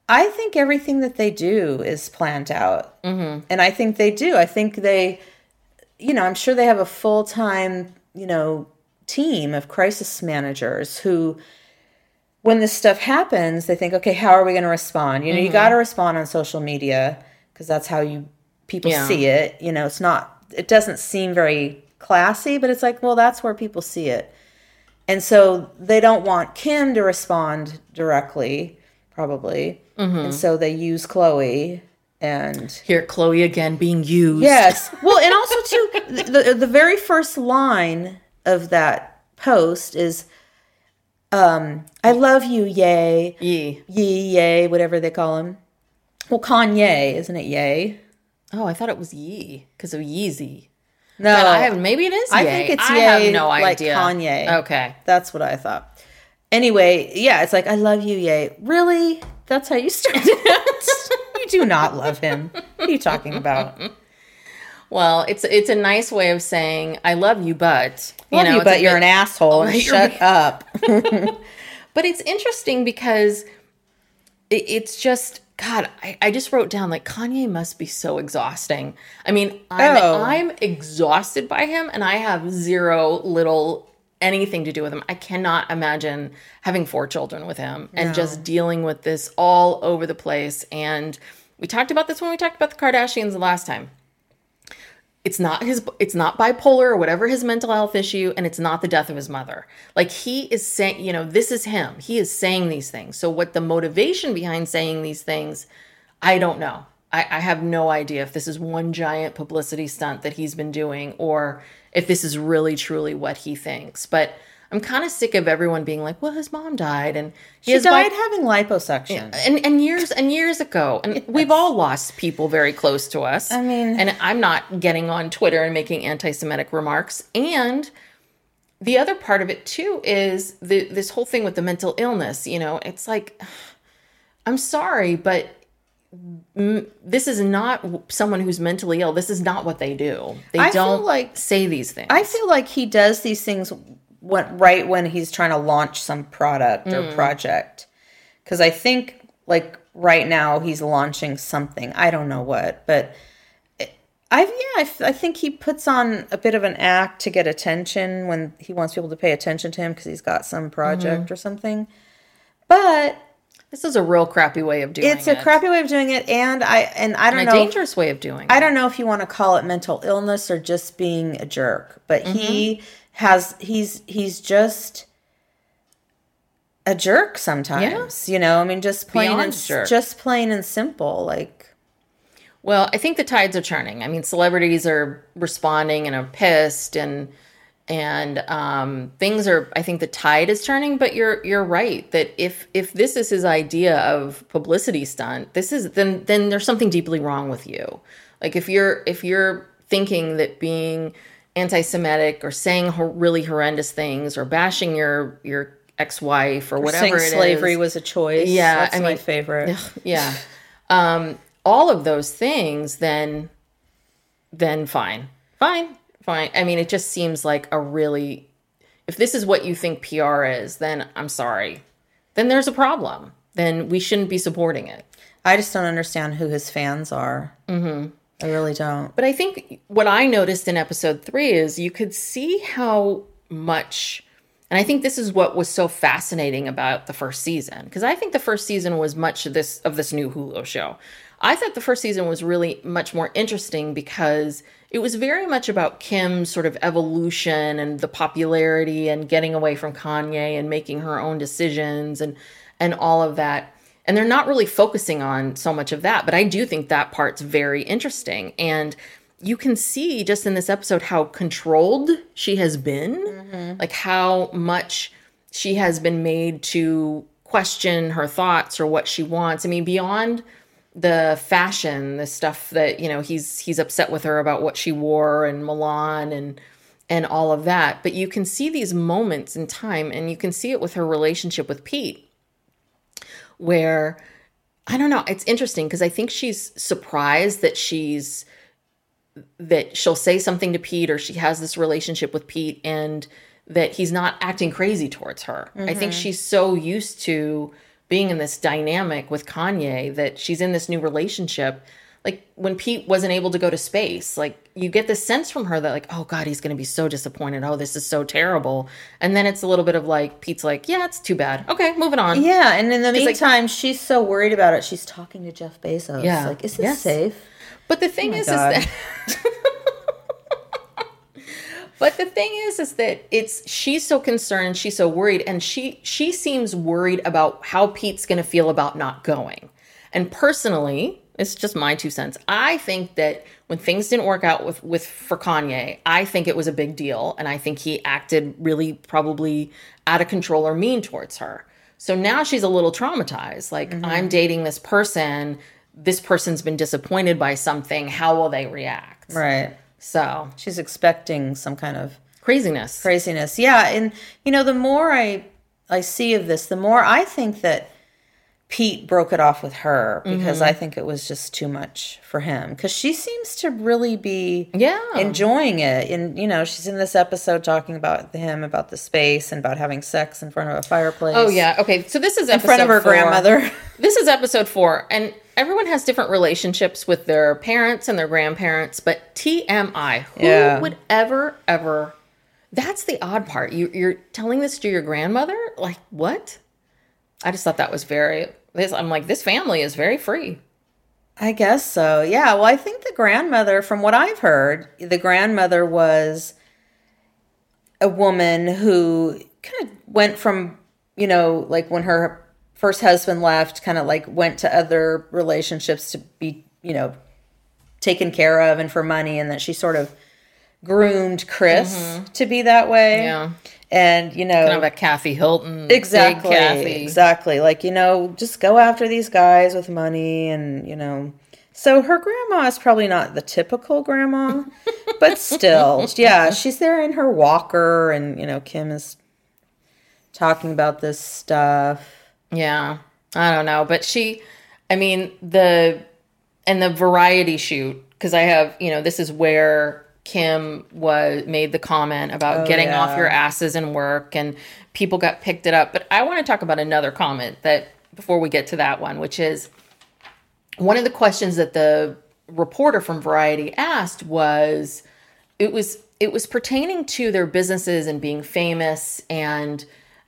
Speaker 3: I think everything that they do is planned out. Mm-hmm. And I think they do. I think they, you know, I'm sure they have a full time, you know, team of crisis managers who, when this stuff happens, they think, okay, how are we going to respond? You know, you got to respond on social media because that's how you people
Speaker 2: Yeah.
Speaker 3: see it. You know, it's not, it doesn't seem very classy, but it's like, well, that's where people see it. And so they don't want Kim to respond directly, probably. And so they use Khloe and
Speaker 2: Here, Khloe again being used.
Speaker 3: Yes. *laughs* Well, and also too, the the very first line of that post is, um, "I love you, yay,
Speaker 2: Yee.
Speaker 3: yee, yay, whatever they call him." Well, Kanye, isn't it? Yay.
Speaker 2: Oh, I thought it was Yee because of Yeezy.
Speaker 3: No,
Speaker 2: But I have maybe it is.
Speaker 3: I think it's
Speaker 2: I
Speaker 3: yay,
Speaker 2: have no
Speaker 3: like
Speaker 2: idea.
Speaker 3: Kanye.
Speaker 2: Okay.
Speaker 3: That's what I thought. Anyway, yeah, it's like I love you, yay. Really? That's how you started. *laughs* you do not love him. What are you talking about?
Speaker 2: Well, it's it's a nice way of saying I love you, but you
Speaker 3: love
Speaker 2: know,
Speaker 3: you, but you're
Speaker 2: bit-
Speaker 3: an asshole. *laughs*
Speaker 2: you're
Speaker 3: Shut up. *laughs*
Speaker 2: But it's interesting because it, it's just God. I, I just wrote down like Kanye must be so exhausting. I mean, I'm
Speaker 3: Oh.
Speaker 2: I'm exhausted by him, and I have zero little anything to do with him. I cannot imagine having four children with him and just dealing with this all over the place. And we talked about this when we talked about the Kardashians the last time. It's not his it's not bipolar or whatever his mental health issue and it's not the death of his mother. Like he is saying you know this is him. He is saying these things. So what the motivation behind saying these things i don't know. I, I have no idea if this is one giant publicity stunt that he's been doing or if this is really truly what he thinks. But i'm kind of sick of everyone being like well his mom died and he
Speaker 3: She
Speaker 2: has bi-
Speaker 3: died having liposuction.
Speaker 2: and and years and years ago and *laughs* we've all lost people very close to us. I
Speaker 3: mean-
Speaker 2: and i'm not getting on twitter and making anti-semitic remarks. And the other part of it too is the this whole thing with the mental illness you know? It's like *sighs* i'm sorry but this is not someone who's mentally ill. This is not what they do. They
Speaker 3: I
Speaker 2: don't
Speaker 3: like-
Speaker 2: say these things.
Speaker 3: I feel like he does these things when, right when he's trying to launch some product or
Speaker 2: Mm.
Speaker 3: project. Because I think, like, right now he's launching something. I don't know what, but I, yeah, I, f- I think he puts on a bit of an act to get attention when he wants people to pay attention to him because he's got some project
Speaker 2: Mm-hmm.
Speaker 3: or something. But
Speaker 2: this is a real crappy way of doing it.
Speaker 3: it's a crappy way of doing it, and I and I don't
Speaker 2: and a
Speaker 3: know.
Speaker 2: dangerous way of doing
Speaker 3: I
Speaker 2: it
Speaker 3: don't know if you want to call it mental illness or just being a jerk, but he
Speaker 2: Mm-hmm.
Speaker 3: Has he's he's just a jerk sometimes. You know, I mean just plain
Speaker 2: Beyond
Speaker 3: and
Speaker 2: jerk.
Speaker 3: just plain and simple like
Speaker 2: Well, I think the tides are turning. I mean, celebrities are responding and are pissed, and and um, things are. I think the tide is turning. But you're you're right that if if this is his idea of publicity stunt, this is then then there's something deeply wrong with you. Like if you're if you're thinking that being anti-Semitic or saying hor- really horrendous things or bashing your your ex-wife or whatever
Speaker 3: saying slavery
Speaker 2: is-
Speaker 3: was a choice.
Speaker 2: Yeah,
Speaker 3: that's
Speaker 2: I
Speaker 3: my
Speaker 2: mean-
Speaker 3: favorite.
Speaker 2: yeah um all of those things then then fine fine fine i mean it just seems like a really if this is what you think pr is then i'm sorry then there's a problem then we shouldn't be supporting it
Speaker 3: I just don't understand who his fans are. Mm-hmm. I really don't.
Speaker 2: But I think what I noticed in episode three is you could see how much, and I think this is what was so fascinating about the first season because I think the first season was much of this of this new Hulu show. I thought the first season was really much more interesting because it was very much about Kim's sort of evolution and the popularity and getting away from Kanye and making her own decisions and and all of that and they're not really focusing on so much of that but i do think that part's very interesting. And you can see just in this episode how controlled she has been mm-hmm. like how much she has been made to question her thoughts or what she wants. I mean beyond the fashion the stuff that you know he's he's upset with her about what she wore and milan and and all of that. But you can see these moments in time and you can see it with her relationship with pete where I don't know, it's interesting because I think she's surprised that she's that she'll say something to Pete or she has this relationship with Pete and that he's not acting crazy towards her. I think mm-hmm. she's so used to being in this dynamic with Kanye that she's in this new relationship like when Pete wasn't able to go to space, like you get this sense from her that like, oh God, he's gonna be so disappointed. Oh, this is so terrible. And then it's a little bit of like Pete's like, yeah, it's too bad. Okay, moving on.
Speaker 3: Yeah, and in the
Speaker 2: like-
Speaker 3: meantime, she's so worried about it. She's talking to Jeff Bezos.
Speaker 2: Yeah.
Speaker 3: like, is this
Speaker 2: Yes.
Speaker 3: safe?
Speaker 2: But the thing oh
Speaker 3: my
Speaker 2: is,
Speaker 3: God.
Speaker 2: is that. *laughs* but the thing is, is that it's she's so concerned, she's so worried, and she she seems worried about how Pete's going to feel about not going. And personally, it's just my two cents. I think that when things didn't work out with with for Kanye, I think it was a big deal, and I think he acted really probably out of control or mean towards her. So now she's a little traumatized. Like mm-hmm. I'm dating this person. This person's been disappointed by something. How will they react?
Speaker 3: Right.
Speaker 2: So
Speaker 3: She's expecting some kind of
Speaker 2: craziness.
Speaker 3: craziness. Yeah, and you know, the more I I see of this, the more I think that Pete broke it off with her because
Speaker 2: Mm-hmm.
Speaker 3: I think it was just too much for him because she seems to really be
Speaker 2: Yeah.
Speaker 3: enjoying it and you know she's in this episode talking about him about the space and about having sex in front of a fireplace
Speaker 2: Oh yeah. Okay. So this is
Speaker 3: in front of her
Speaker 2: four.
Speaker 3: grandmother *laughs*
Speaker 2: This is episode four, and everyone has different relationships with their parents and their grandparents. But TMI, who
Speaker 3: Yeah.
Speaker 2: would ever, ever? That's the odd part. You, you're telling this to your grandmother? Like what? I just thought that was very. This I'm like this family is very free.
Speaker 3: I guess so. Yeah. Well, I think the grandmother, from what I've heard, the grandmother was a woman who kind of went from, you know, like when her first husband left, kind of like went to other relationships to be, you know, taken care of and for money. And that she sort of groomed Kris to be that way.
Speaker 2: Mm-hmm. Yeah.
Speaker 3: And, you know,
Speaker 2: Kind of a Kathy Hilton. big
Speaker 3: exactly
Speaker 2: Kathy.
Speaker 3: exactly like you know just go after these guys with money and you know so her grandma is probably not the typical grandma *laughs* but still yeah she's there in her walker and you know kim is talking about this stuff
Speaker 2: Yeah. I don't know. But she, I mean, the, and the variety shoot, because I have, you know, this is where Kim was made the comment about oh, getting
Speaker 3: yeah.
Speaker 2: off your asses and work and people got picked it up. But I want to talk about another comment that before we get to that one, which is one of the questions that the reporter from Variety asked was it was it was pertaining to their businesses and being famous and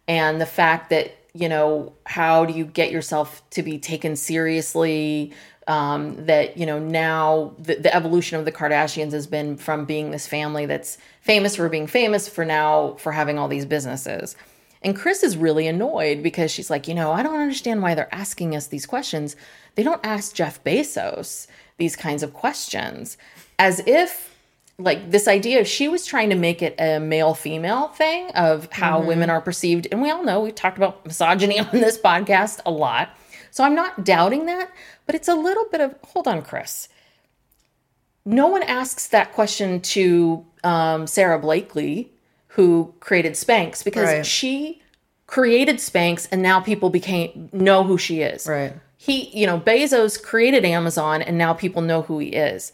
Speaker 2: and the fact that you know how do you get yourself to be taken seriously um, that you know now the, the evolution of the kardashians has been from being this family that's famous for being famous for now for having all these businesses. And Kris is really annoyed because she's like, you know, I don't understand why they're asking us these questions. They don't ask Jeff Bezos these kinds of questions. As if like this idea she was trying to make it a male female thing of how women are perceived. And we all know we've talked about misogyny *laughs* on this podcast a lot so i'm not doubting that but it's a little bit of hold on kris no one asks that question to um, sara blakely who created spanx because
Speaker 3: Right.
Speaker 2: she created spanx and now people became know who she is
Speaker 3: Right.
Speaker 2: he you know bezos created amazon and now people know who he is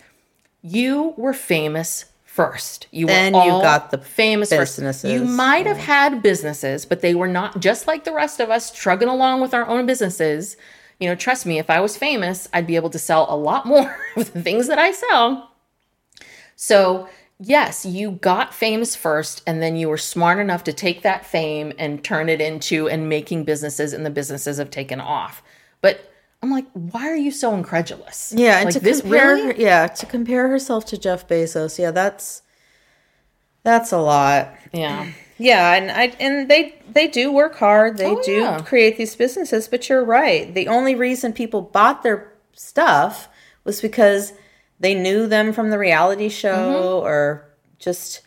Speaker 2: you were famous first. You
Speaker 3: Then you got the
Speaker 2: famous first.
Speaker 3: businesses,
Speaker 2: You might have had businesses, but they were not just like the rest of us trugging along with our own businesses. You know, trust me, if I was famous, I'd be able to sell a lot *laughs* more of the things that I sell. So, yes, you got famous first, and then you were smart enough to take that fame and turn it into and making businesses, and the businesses have taken off. But I'm like, why are you so incredulous?
Speaker 3: Yeah, and
Speaker 2: like
Speaker 3: to
Speaker 2: this
Speaker 3: compare,
Speaker 2: really?
Speaker 3: yeah, to compare herself to Jeff Bezos, yeah, that's that's a lot.
Speaker 2: Yeah.
Speaker 3: Yeah, and I and they they do work hard. They
Speaker 2: Oh,
Speaker 3: do
Speaker 2: yeah.
Speaker 3: create these businesses, but you're right. The only reason people bought their stuff was because they knew them from the reality show
Speaker 2: Mm-hmm.
Speaker 3: or just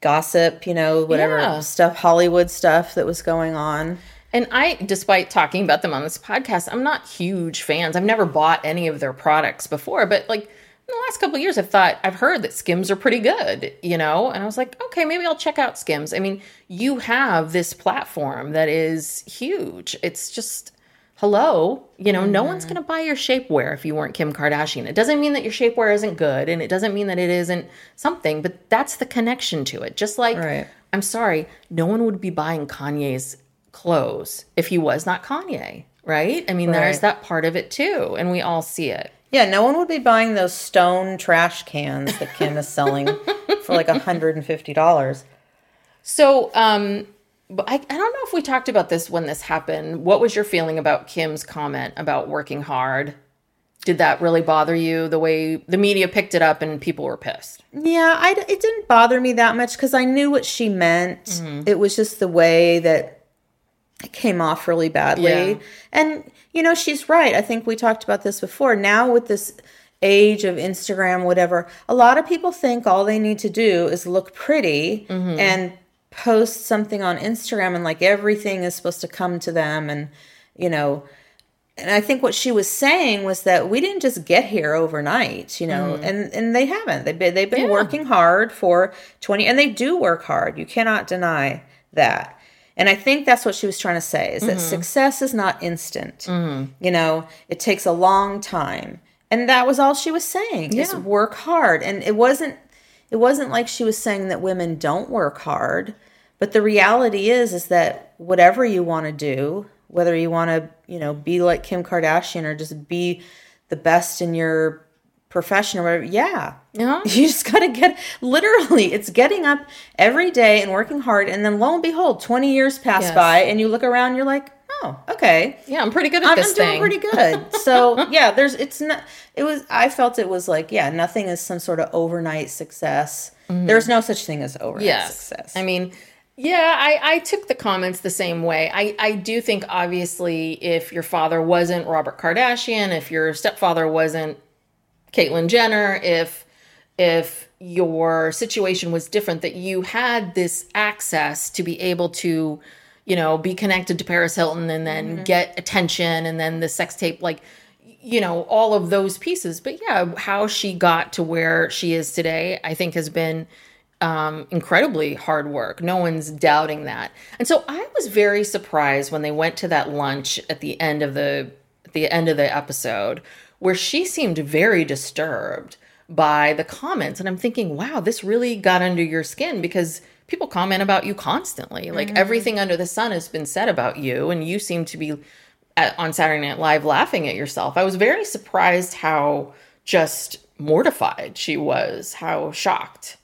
Speaker 3: gossip, you know, whatever
Speaker 2: Yeah.
Speaker 3: stuff, Hollywood stuff that was going on.
Speaker 2: And I, despite talking about them on this podcast, I'm not huge fans. I've never bought any of their products before, but like in the last couple of years, I've thought I've heard that Skims are pretty good, you know. And I was like, okay, maybe I'll check out Skims. I mean, you have this platform that is huge. It's just hello, you know, no one's mm-hmm. going to buy your shapewear if you weren't Kim Kardashian. It doesn't mean that your shapewear isn't good, and it doesn't mean that it isn't something, but that's the connection to it. Just like
Speaker 3: Right.
Speaker 2: I'm sorry, no one would be buying Kanye's clothes if he was not Kanye, right? I mean, there's that part of it too, and we all see it.
Speaker 3: Yeah, no one would be buying those stone trash cans that Kim is selling *laughs* for like $150.
Speaker 2: So, um, but I, I don't know if we talked about this when this happened. What was your feeling about Kim's comment about working hard? Did that really bother you the way the media picked it up and people were pissed?
Speaker 3: Yeah, I, it didn't bother me that much because I knew what she meant. It was just the way that came off really badly.
Speaker 2: Yeah.
Speaker 3: And, you know, she's right. I think we talked about this before. Now, with this age of Instagram, whatever, a lot of people think all they need to do is look pretty mm-hmm. and post something on Instagram and like everything is supposed to come to them. And, you know, and I think what she was saying was that we didn't just get here overnight, you know, mm-hmm. and and they haven't. They've been they've been
Speaker 2: Yeah.
Speaker 3: working hard for twenty, and they do work hard. You cannot deny that. And I think that's what she was trying to say is that mm-hmm. success is not instant. Mm-hmm. You know, it takes a long time, and that was all she was saying is
Speaker 2: Yeah.
Speaker 3: work hard. And it wasn't it wasn't like she was saying that women don't work hard, but the reality is is that whatever you want to do, whether you want to, you know, be like Kim Kardashian or just be the best in your profession or whatever, yeah.
Speaker 2: Yeah. *laughs*
Speaker 3: You just got to get literally it's getting up every day and working hard and then lo and behold 20 years pass
Speaker 2: Yes.
Speaker 3: by and you look around you're like, "Oh, okay."
Speaker 2: Yeah, I'm pretty good at
Speaker 3: I'm,
Speaker 2: this
Speaker 3: I'm doing
Speaker 2: thing.
Speaker 3: pretty good. *laughs* So yeah, there's it's not. It was. I felt it was like yeah, nothing is some sort of overnight success. There's no such thing as overnight
Speaker 2: Mm-hmm. yes.
Speaker 3: success.
Speaker 2: I mean, yeah, I, I took the comments the same way. I, I do think, obviously, if your father wasn't Robert Kardashian, if your stepfather wasn't Caitlyn Jenner, if if your situation was different, that you had this access to be able to, you know, be connected to Paris Hilton and then get attention and then the sex tape, like, you know, all of those pieces. But yeah, how she got to where she is today, I think has been um, incredibly hard work. No one's doubting that. And so I was very surprised when they went to that lunch at the end of the the end of the episode where she seemed very disturbed by the comments and I'm thinking, "Wow, this really got under your skin because people comment about you constantly. Like everything under the sun has been said about you and you seem to be at, on Saturday Night Live laughing at yourself. I was very surprised how just mortified she was, how shocked.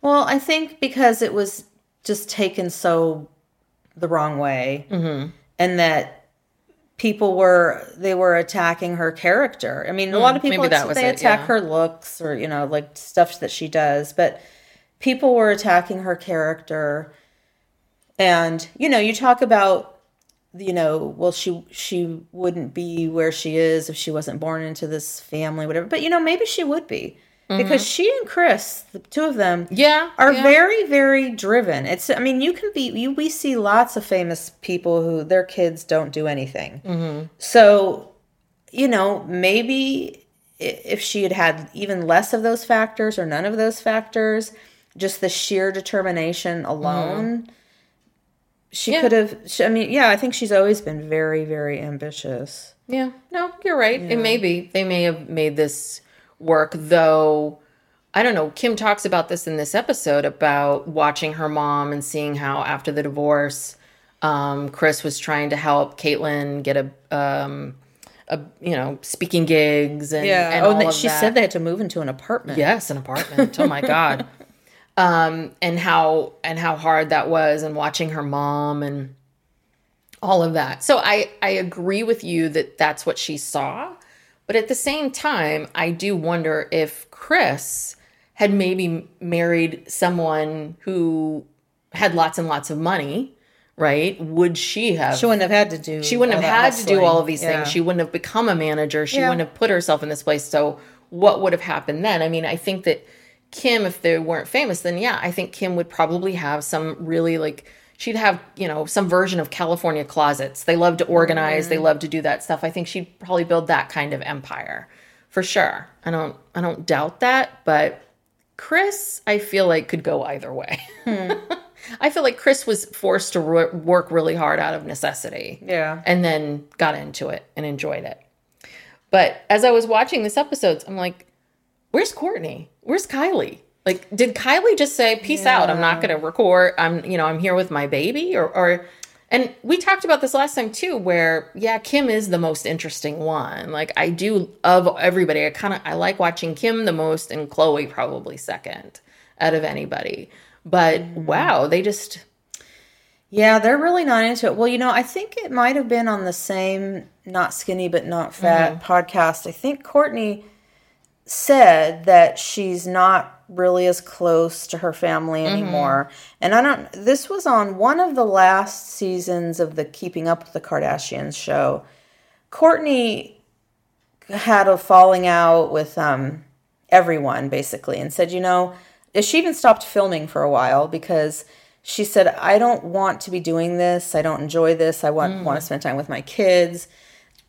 Speaker 3: well, I think because it was just taken so the wrong way,
Speaker 2: Mm-hmm.
Speaker 3: and that people were they were attacking her character. I mean, a lot hmm, of people
Speaker 2: that was
Speaker 3: they
Speaker 2: it,
Speaker 3: attack
Speaker 2: yeah.
Speaker 3: her looks or you know like stuff that she does, but people were attacking her character. And you know, you talk about you know, well she she wouldn't be where she is if she wasn't born into this family whatever. But you know, maybe she would be. Because she and Kris, the two of them,
Speaker 2: Mm-hmm. Yeah,
Speaker 3: are
Speaker 2: yeah.
Speaker 3: very very driven. It's I mean, you can be you we see lots of famous people who their kids don't do anything.
Speaker 2: Mm-hmm.
Speaker 3: So, you know, maybe if she had had even less of those factors or none of those factors, just the sheer determination alone, she
Speaker 2: Mm-hmm. Yeah.
Speaker 3: could have. She, I mean, yeah, I think she's always been very, very ambitious.
Speaker 2: Yeah, no, you're right. It may be. They may have made this work, though. I don't know. Kim talks about this in this episode about watching her mom and seeing how after the divorce, um, Kris was trying to help Caitlyn get a, um, a you know, speaking gigs and and
Speaker 3: oh,
Speaker 2: all
Speaker 3: and
Speaker 2: of
Speaker 3: she
Speaker 2: that.
Speaker 3: said they had to move into an apartment.
Speaker 2: Yes, an apartment. Oh my god. *laughs* Um and how and how hard that was and watching her mom and all of that. So I I agree with you that that's what she saw, but at the same time I do wonder if Kris had maybe married someone who had lots and lots of money, right? Would she have
Speaker 3: She wouldn't have had to do.
Speaker 2: she wouldn't have had to do all of these
Speaker 3: Yeah.
Speaker 2: things. She wouldn't have become a manager. She
Speaker 3: Yeah.
Speaker 2: wouldn't have put herself in this place. So what would have happened then? I mean, I think that Kim, if they weren't famous, then yeah, I think Kim would probably have some really like she'd have, you know, some version of California closets. They love to organize,
Speaker 3: Mm-hmm.
Speaker 2: they love to do that stuff. I think she'd probably build that kind of empire. For sure. I don't I don't doubt that, but Kris, I feel like could go either way.
Speaker 3: Hmm. *laughs*
Speaker 2: I feel like Kris was forced to ro- work really hard out of necessity
Speaker 3: Yeah.
Speaker 2: and then got into it and enjoyed it. But as I was watching this episode, I'm like, where's Kourtney? Where's Kylie? Like, did Kylie just say, peace out, I'm not going to record. I'm, you know, I'm here with my baby or, or And we talked about this last time too, where yeah, Kim is the most interesting one. Like I do of everybody, I kind of I like watching Kim the most, and Khloe probably second out of anybody. But
Speaker 3: Mm-hmm.
Speaker 2: wow, they just
Speaker 3: Yeah, they're really not into it. Well, you know, I think it might have been on the same not skinny but not fat podcast. I think Kourtney said that she's not really as close to her family anymore. And I don't this was on one of the last seasons of the Keeping Up with the Kardashians show. Kourtney had a falling out with um everyone basically and said, you know, she even stopped filming for a while because she said, I don't want to be doing this. I don't enjoy this. I want want to spend time with my kids.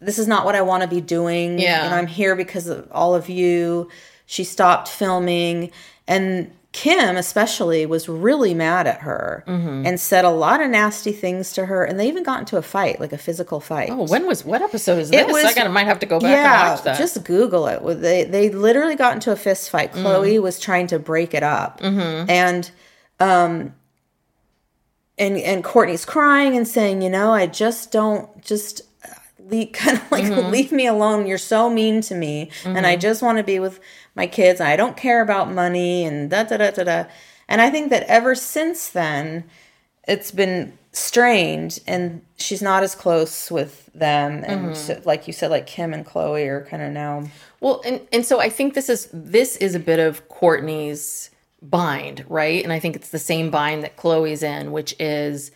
Speaker 3: This is not what I want to be doing.
Speaker 2: Yeah.
Speaker 3: And I'm here because of all of you. She stopped filming. And Kim, especially, was really mad at her
Speaker 2: Mm-hmm.
Speaker 3: and said a lot of nasty things to her. And they even got into a fight, like a physical fight.
Speaker 2: oh, when was what episode is this?
Speaker 3: It was-
Speaker 2: I gotta might have to go back and watch that.
Speaker 3: Just Google it. They they literally got into a fist fight.
Speaker 2: Mm.
Speaker 3: Khloe was trying to break it up,
Speaker 2: Mm-hmm.
Speaker 3: and um, and and Kourtney's crying and saying, you know, I just don't just leave, *laughs* kind of like
Speaker 2: Mm-hmm.
Speaker 3: leave me alone. You're so mean to me, and I just want to be with my kids. I don't care about money and da da da da da. And I think that ever since then, it's been strained and she's not as close with them and
Speaker 2: Mm-hmm.
Speaker 3: so, like you said like kim and khloe are kind of now
Speaker 2: Well, and and so I think this is this is a bit of Kourtney's bind, right? And I think it's the same bind that Khloe's in, which is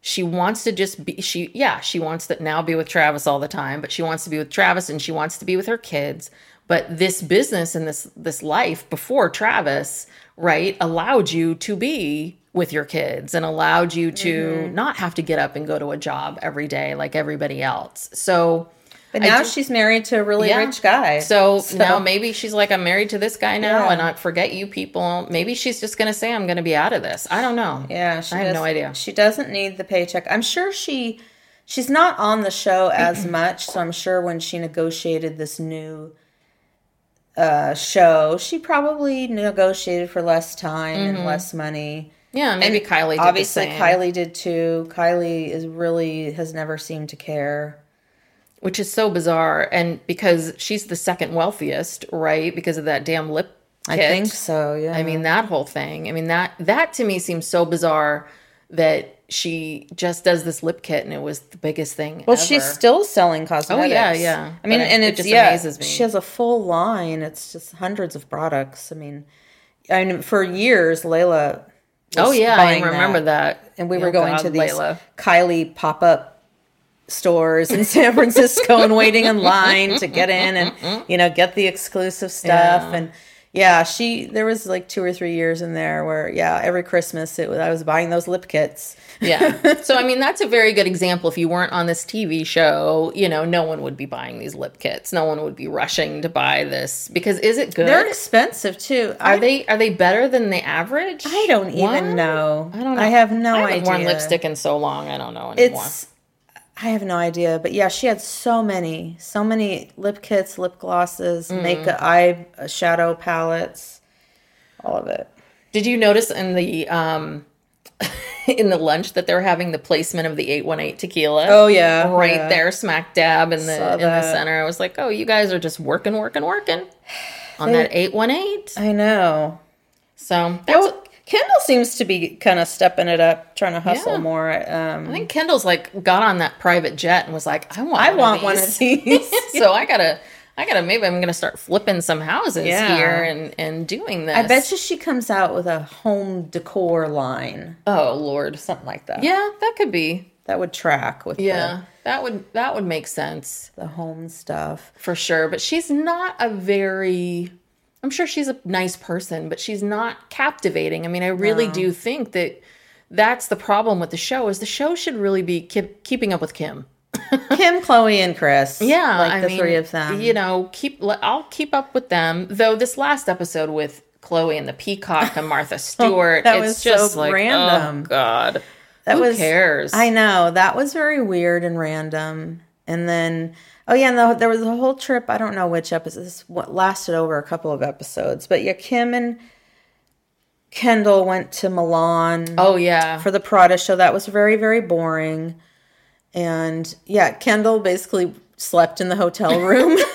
Speaker 2: she wants to just be she yeah, she wants to now be with Travis all the time, but she wants to be with Travis and she wants to be with her kids. But this business and this this life before Travis, right, allowed you to be with your kids and allowed you to mm-hmm. not have to get up and go to a job every day like everybody else. So
Speaker 3: but now
Speaker 2: do-
Speaker 3: she's married to a really
Speaker 2: Yeah.
Speaker 3: rich guy
Speaker 2: So, now maybe she's like, I'm married to this guy now,
Speaker 3: Yeah.
Speaker 2: and I forget you people. Maybe she's just gonna say, I'm gonna be out of this. I don't know.
Speaker 3: yeah she
Speaker 2: I have no idea.
Speaker 3: she doesn't need the paycheck i'm sure she she's not on the show *clears throat* as much so i'm sure when she negotiated this new uh show she probably negotiated for less time and less money
Speaker 2: Yeah, maybe Kylie. Did
Speaker 3: obviously kylie did too kylie is really has never seemed to care
Speaker 2: which is so bizarre, and because she's the second wealthiest, right? Because of that damn lip. Kit.
Speaker 3: i think so yeah
Speaker 2: I mean, that whole thing. I mean that that to me seems so bizarre that she just does this lip kit, and it was the biggest thing.
Speaker 3: Well,
Speaker 2: ever.
Speaker 3: she's still selling cosmetics.
Speaker 2: Oh, yeah, yeah.
Speaker 3: I mean,
Speaker 2: But
Speaker 3: and
Speaker 2: it
Speaker 3: it's
Speaker 2: just
Speaker 3: yeah,
Speaker 2: amazes me.
Speaker 3: she has a full line. It's just hundreds of products. I mean, I mean, for years, Layla.
Speaker 2: Oh yeah, I remember that.
Speaker 3: and we
Speaker 2: Oh,
Speaker 3: were going
Speaker 2: God,
Speaker 3: to these
Speaker 2: Layla.
Speaker 3: Kylie pop up stores in *laughs* San Francisco and waiting in line to get in and you know get the exclusive stuff
Speaker 2: Yeah.
Speaker 3: and. Yeah, she there was like two or three years in there where yeah, every Christmas it was I was buying those lip kits.
Speaker 2: Yeah. *laughs* So I mean that's a very good example. If you weren't on this TV show, you know, no one would be buying these lip kits. No one would be rushing to buy this because is it good?
Speaker 3: They're expensive too.
Speaker 2: are they are they better than the average?
Speaker 3: I don't even
Speaker 2: What?
Speaker 3: know.
Speaker 2: I don't know.
Speaker 3: I have no
Speaker 2: I haven't
Speaker 3: idea.
Speaker 2: worn lipstick in so long. I don't know anymore.
Speaker 3: It's I have no idea, but yeah, she had so many, so many lip kits, lip glosses,
Speaker 2: Mm.
Speaker 3: makeup, eye uh, shadow palettes, all of it.
Speaker 2: Did you notice in the um *laughs* in the lunch that they're having the placement of the 818 tequila?
Speaker 3: Oh, yeah,
Speaker 2: Right
Speaker 3: yeah.
Speaker 2: there smack dab in the in the center. I was like, "Oh, you guys are just working working working on that 818."
Speaker 3: I know.
Speaker 2: So, that's
Speaker 3: Well, Kendall seems to be kind of stepping it up, trying to hustle
Speaker 2: Yeah.
Speaker 3: more. Um,
Speaker 2: I think Kendall's like got on that private jet and was like, I want
Speaker 3: I
Speaker 2: one
Speaker 3: want
Speaker 2: of
Speaker 3: one
Speaker 2: these.
Speaker 3: of these. *laughs* *laughs*
Speaker 2: so I gotta I gotta maybe I'm gonna start flipping some houses
Speaker 3: Yeah.
Speaker 2: here and and doing this.
Speaker 3: I bet you she comes out with a home decor line,
Speaker 2: Oh Lord.
Speaker 3: something like that.
Speaker 2: Yeah, that could be.
Speaker 3: that would track with
Speaker 2: Yeah. That would that would make sense
Speaker 3: the, the home stuff.
Speaker 2: for sure. But she's not a very I'm sure she's a nice person, but she's not captivating. I mean, I really do think that that's the problem with the show is the show should really be keep, keeping up with Kim. *laughs*
Speaker 3: Kim, Khloe, and Kris.
Speaker 2: Yeah,
Speaker 3: like
Speaker 2: I
Speaker 3: the
Speaker 2: mean,
Speaker 3: three of them.
Speaker 2: You know, keep. I'll keep up with them. Though this last episode with Khloe and the Peacock and Martha *laughs* Stewart,
Speaker 3: That
Speaker 2: it's
Speaker 3: was so
Speaker 2: just like
Speaker 3: random.
Speaker 2: Oh God,
Speaker 3: That
Speaker 2: who
Speaker 3: was
Speaker 2: cares?
Speaker 3: I know that was very weird and random. And then, oh yeah, and the, there was a whole trip. I don't know which episode. This what lasted over a couple of episodes, but yeah, Kim and Kendall went to Milan
Speaker 2: Oh yeah.
Speaker 3: for the Prada show. That was very, very boring. And yeah, Kendall basically slept in the hotel room. *laughs*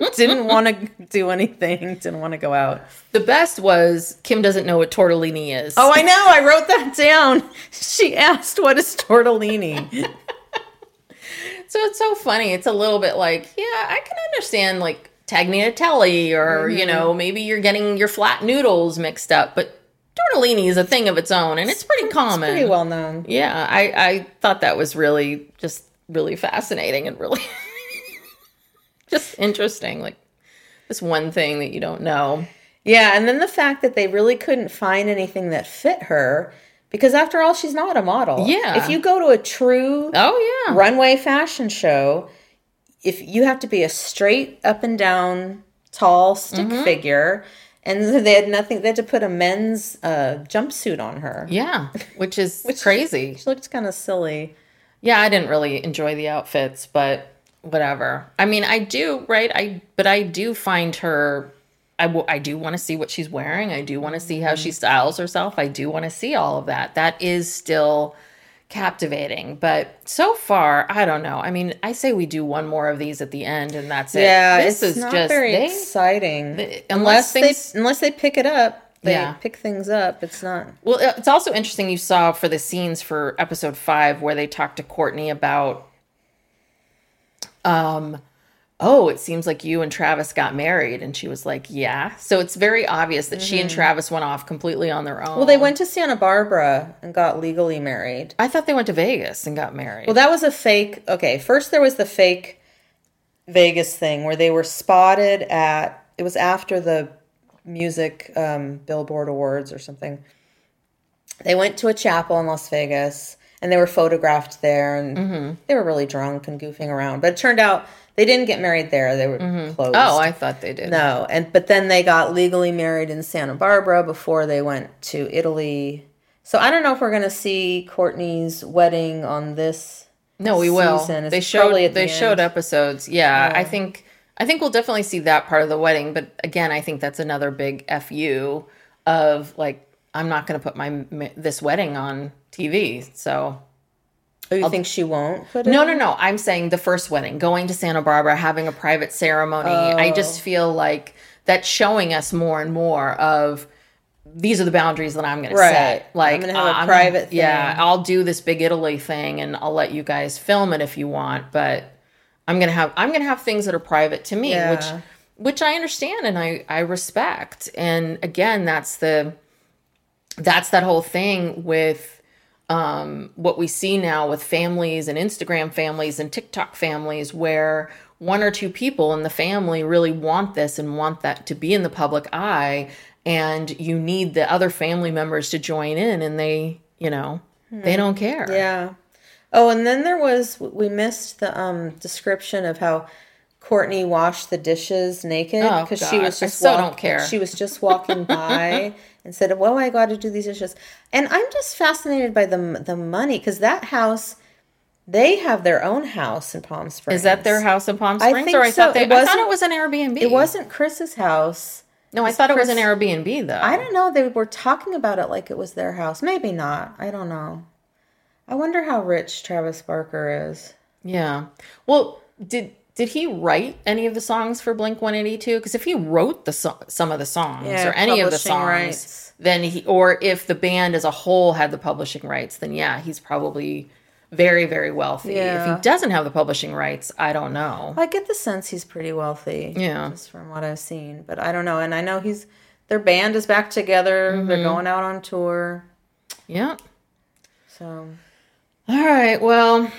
Speaker 3: *laughs* didn't want to do anything, didn't want to go out.
Speaker 2: the best was Kim doesn't know what tortellini is.
Speaker 3: Oh, I know. I wrote that down. She asked, What is tortellini? *laughs*
Speaker 2: So it's so funny. It's a little bit like, yeah, I can understand like tagliatelle or, you
Speaker 3: Mm-hmm.
Speaker 2: know, maybe you're getting your flat noodles mixed up, but tortellini is a thing of its own and it's pretty common.
Speaker 3: Pretty well known.
Speaker 2: Yeah, I, I thought that was really just really fascinating and really *laughs* just interesting. Like this one thing that you don't know.
Speaker 3: Yeah, and then the fact that they really couldn't find anything that fit her, because after all, she's not a model.
Speaker 2: Yeah.
Speaker 3: If you go to a true
Speaker 2: Oh yeah.
Speaker 3: runway fashion show, if you have to be a straight up and down tall stick
Speaker 2: Mm-hmm.
Speaker 3: figure, and *laughs* they had nothing, they had to put a men's uh, jumpsuit on her.
Speaker 2: Yeah, which is *laughs* which crazy.
Speaker 3: She looked kind of silly.
Speaker 2: Yeah, I didn't really enjoy the outfits, but whatever. I mean, I do, right? I but I do find her I, w- I do want to see what she's wearing. I do want to see how she styles herself. I do want to see all of that. That is still captivating. But so far, I don't know. I mean, I say we do one more of these at the end and that's it.
Speaker 3: Yeah,
Speaker 2: this
Speaker 3: it's
Speaker 2: is
Speaker 3: not
Speaker 2: just
Speaker 3: very
Speaker 2: they,
Speaker 3: exciting.
Speaker 2: unless
Speaker 3: unless
Speaker 2: things-
Speaker 3: they unless they pick it up, they
Speaker 2: Yeah.
Speaker 3: pick things up. It's not.
Speaker 2: Well, it's also interesting you saw for the scenes for episode five where they talked to Kourtney about, um, oh, it seems like you and Travis got married, and she was like, yeah. So it's very obvious that she and Travis went off completely on their own.
Speaker 3: Mm-hmm. Well, they went to Santa Barbara and got legally married.
Speaker 2: I thought they went to Vegas and got married.
Speaker 3: Well, that was a fake. Okay, first there was the fake Vegas thing where they were spotted at. It was after the music um, Billboard Awards or something. They went to a chapel in Las Vegas and they were photographed there, and
Speaker 2: Mm-hmm.
Speaker 3: they were really drunk and goofing around. But it turned out they didn't get married there; they were mm-hmm. oh, closed.
Speaker 2: oh, I thought they did.
Speaker 3: No, and but then they got legally married in Santa Barbara before they went to Italy. So I don't know if we're going to see Kourtney's wedding on this.
Speaker 2: No, we will. They showed
Speaker 3: at the
Speaker 2: they showed episodes. Yeah, I think I think we'll definitely see that part of the wedding. But again, I think that's another big fu of like I'm not going to put my this wedding on TV. So
Speaker 3: Oh, you think she won't put it?
Speaker 2: no, no, no. I'm saying the first wedding, going to Santa Barbara, having a private ceremony. I
Speaker 3: Oh.
Speaker 2: just feel like that's showing us more and more of these are the boundaries that I'm going to
Speaker 3: Right.
Speaker 2: set. Like
Speaker 3: I'm gonna have a
Speaker 2: uh,
Speaker 3: private
Speaker 2: Yeah,
Speaker 3: thing.
Speaker 2: I'll do this big Italy thing, and I'll let you guys film it if you want. But I'm gonna have I'm gonna have things that are private to me,
Speaker 3: Yeah.
Speaker 2: which which I understand and I I respect. And again, that's the that's that whole thing with um, what we see now with families and Instagram families and TikTok families where one or two people in the family really want this and want that to be in the public eye and you need the other family members to join in and they you know they don't care
Speaker 3: Yeah. Oh, and then there was we missed the um description of how Kourtney washed the dishes naked
Speaker 2: Oh,
Speaker 3: because she
Speaker 2: God.
Speaker 3: was
Speaker 2: I
Speaker 3: just
Speaker 2: so don't care.
Speaker 3: She was just walking by *laughs* and of "Well, I got to do these dishes." And I'm just fascinated by the the money because that house, they have their own house in Palm Springs.
Speaker 2: is that their house in Palm
Speaker 3: I
Speaker 2: Springs
Speaker 3: think
Speaker 2: or I
Speaker 3: so.
Speaker 2: thought they
Speaker 3: It
Speaker 2: I thought
Speaker 3: wasn't-
Speaker 2: it was an Airbnb
Speaker 3: It wasn't Kris's house.
Speaker 2: no I thought it was an Airbnb though
Speaker 3: I don't know. They were talking about it like it was their house. Maybe not. I don't know. I wonder how rich Travis Barker is.
Speaker 2: Yeah. Well, did did he write any of the songs for Blink 182? Because if he wrote the so- some of the songs
Speaker 3: Yeah,
Speaker 2: or any of the songs,
Speaker 3: rights.
Speaker 2: then he or if the band as a whole had the publishing rights, then yeah, he's probably very very wealthy. If he doesn't have the publishing rights, I don't know.
Speaker 3: I get the sense he's pretty wealthy.
Speaker 2: Yeah.
Speaker 3: Just from what I've seen. But I don't know. And I know he's their band is back together.
Speaker 2: Mm-hmm.
Speaker 3: They're going out on tour.
Speaker 2: Yeah.
Speaker 3: So
Speaker 2: All right. Well,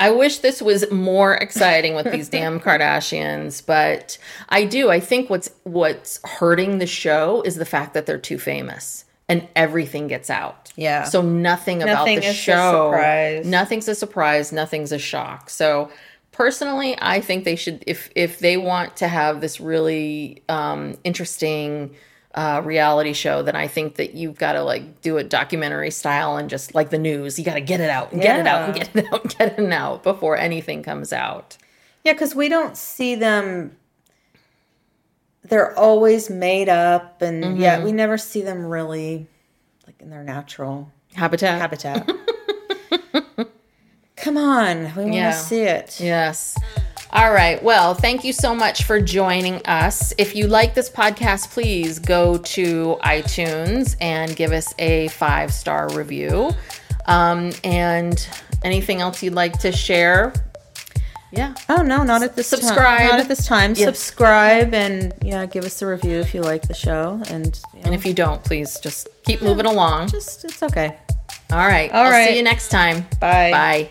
Speaker 2: I wish this was more exciting with these damn *laughs* Kardashians, but I do. I think what's what's hurting the show is the fact that they're too famous and everything gets out.
Speaker 3: Yeah.
Speaker 2: So nothing,
Speaker 3: Nothing
Speaker 2: about the
Speaker 3: is a
Speaker 2: show.
Speaker 3: surprise.
Speaker 2: Nothing's a surprise. Nothing's a shock. So personally, I think they should if if they want to have this really um, interesting uh, reality show, then I think that you've got to like do it documentary style and just like the news, you got to get it out and get it out and get it out and get it out before anything comes out.
Speaker 3: Yeah, because we don't see them they're always made up, and
Speaker 2: Mm-hmm.
Speaker 3: yeah, we never see them really like in their natural
Speaker 2: Habitat.
Speaker 3: habitat. *laughs* Come on, we want to
Speaker 2: Yeah.
Speaker 3: see it.
Speaker 2: Yes. All right. Well, thank you so much for joining us. If you like this podcast, please go to iTunes and give us a five star review. Um, and anything else you'd like to share? Yeah.
Speaker 3: Oh no, not at this
Speaker 2: Subscribe.
Speaker 3: time. Not at this time.
Speaker 2: Yeah.
Speaker 3: Subscribe and yeah, give us a review if you like the show. And you know,
Speaker 2: And if you don't, please just keep moving along.
Speaker 3: just it's okay.
Speaker 2: All right.
Speaker 3: All
Speaker 2: I'll
Speaker 3: right.
Speaker 2: see you next time.
Speaker 3: Bye.
Speaker 2: Bye.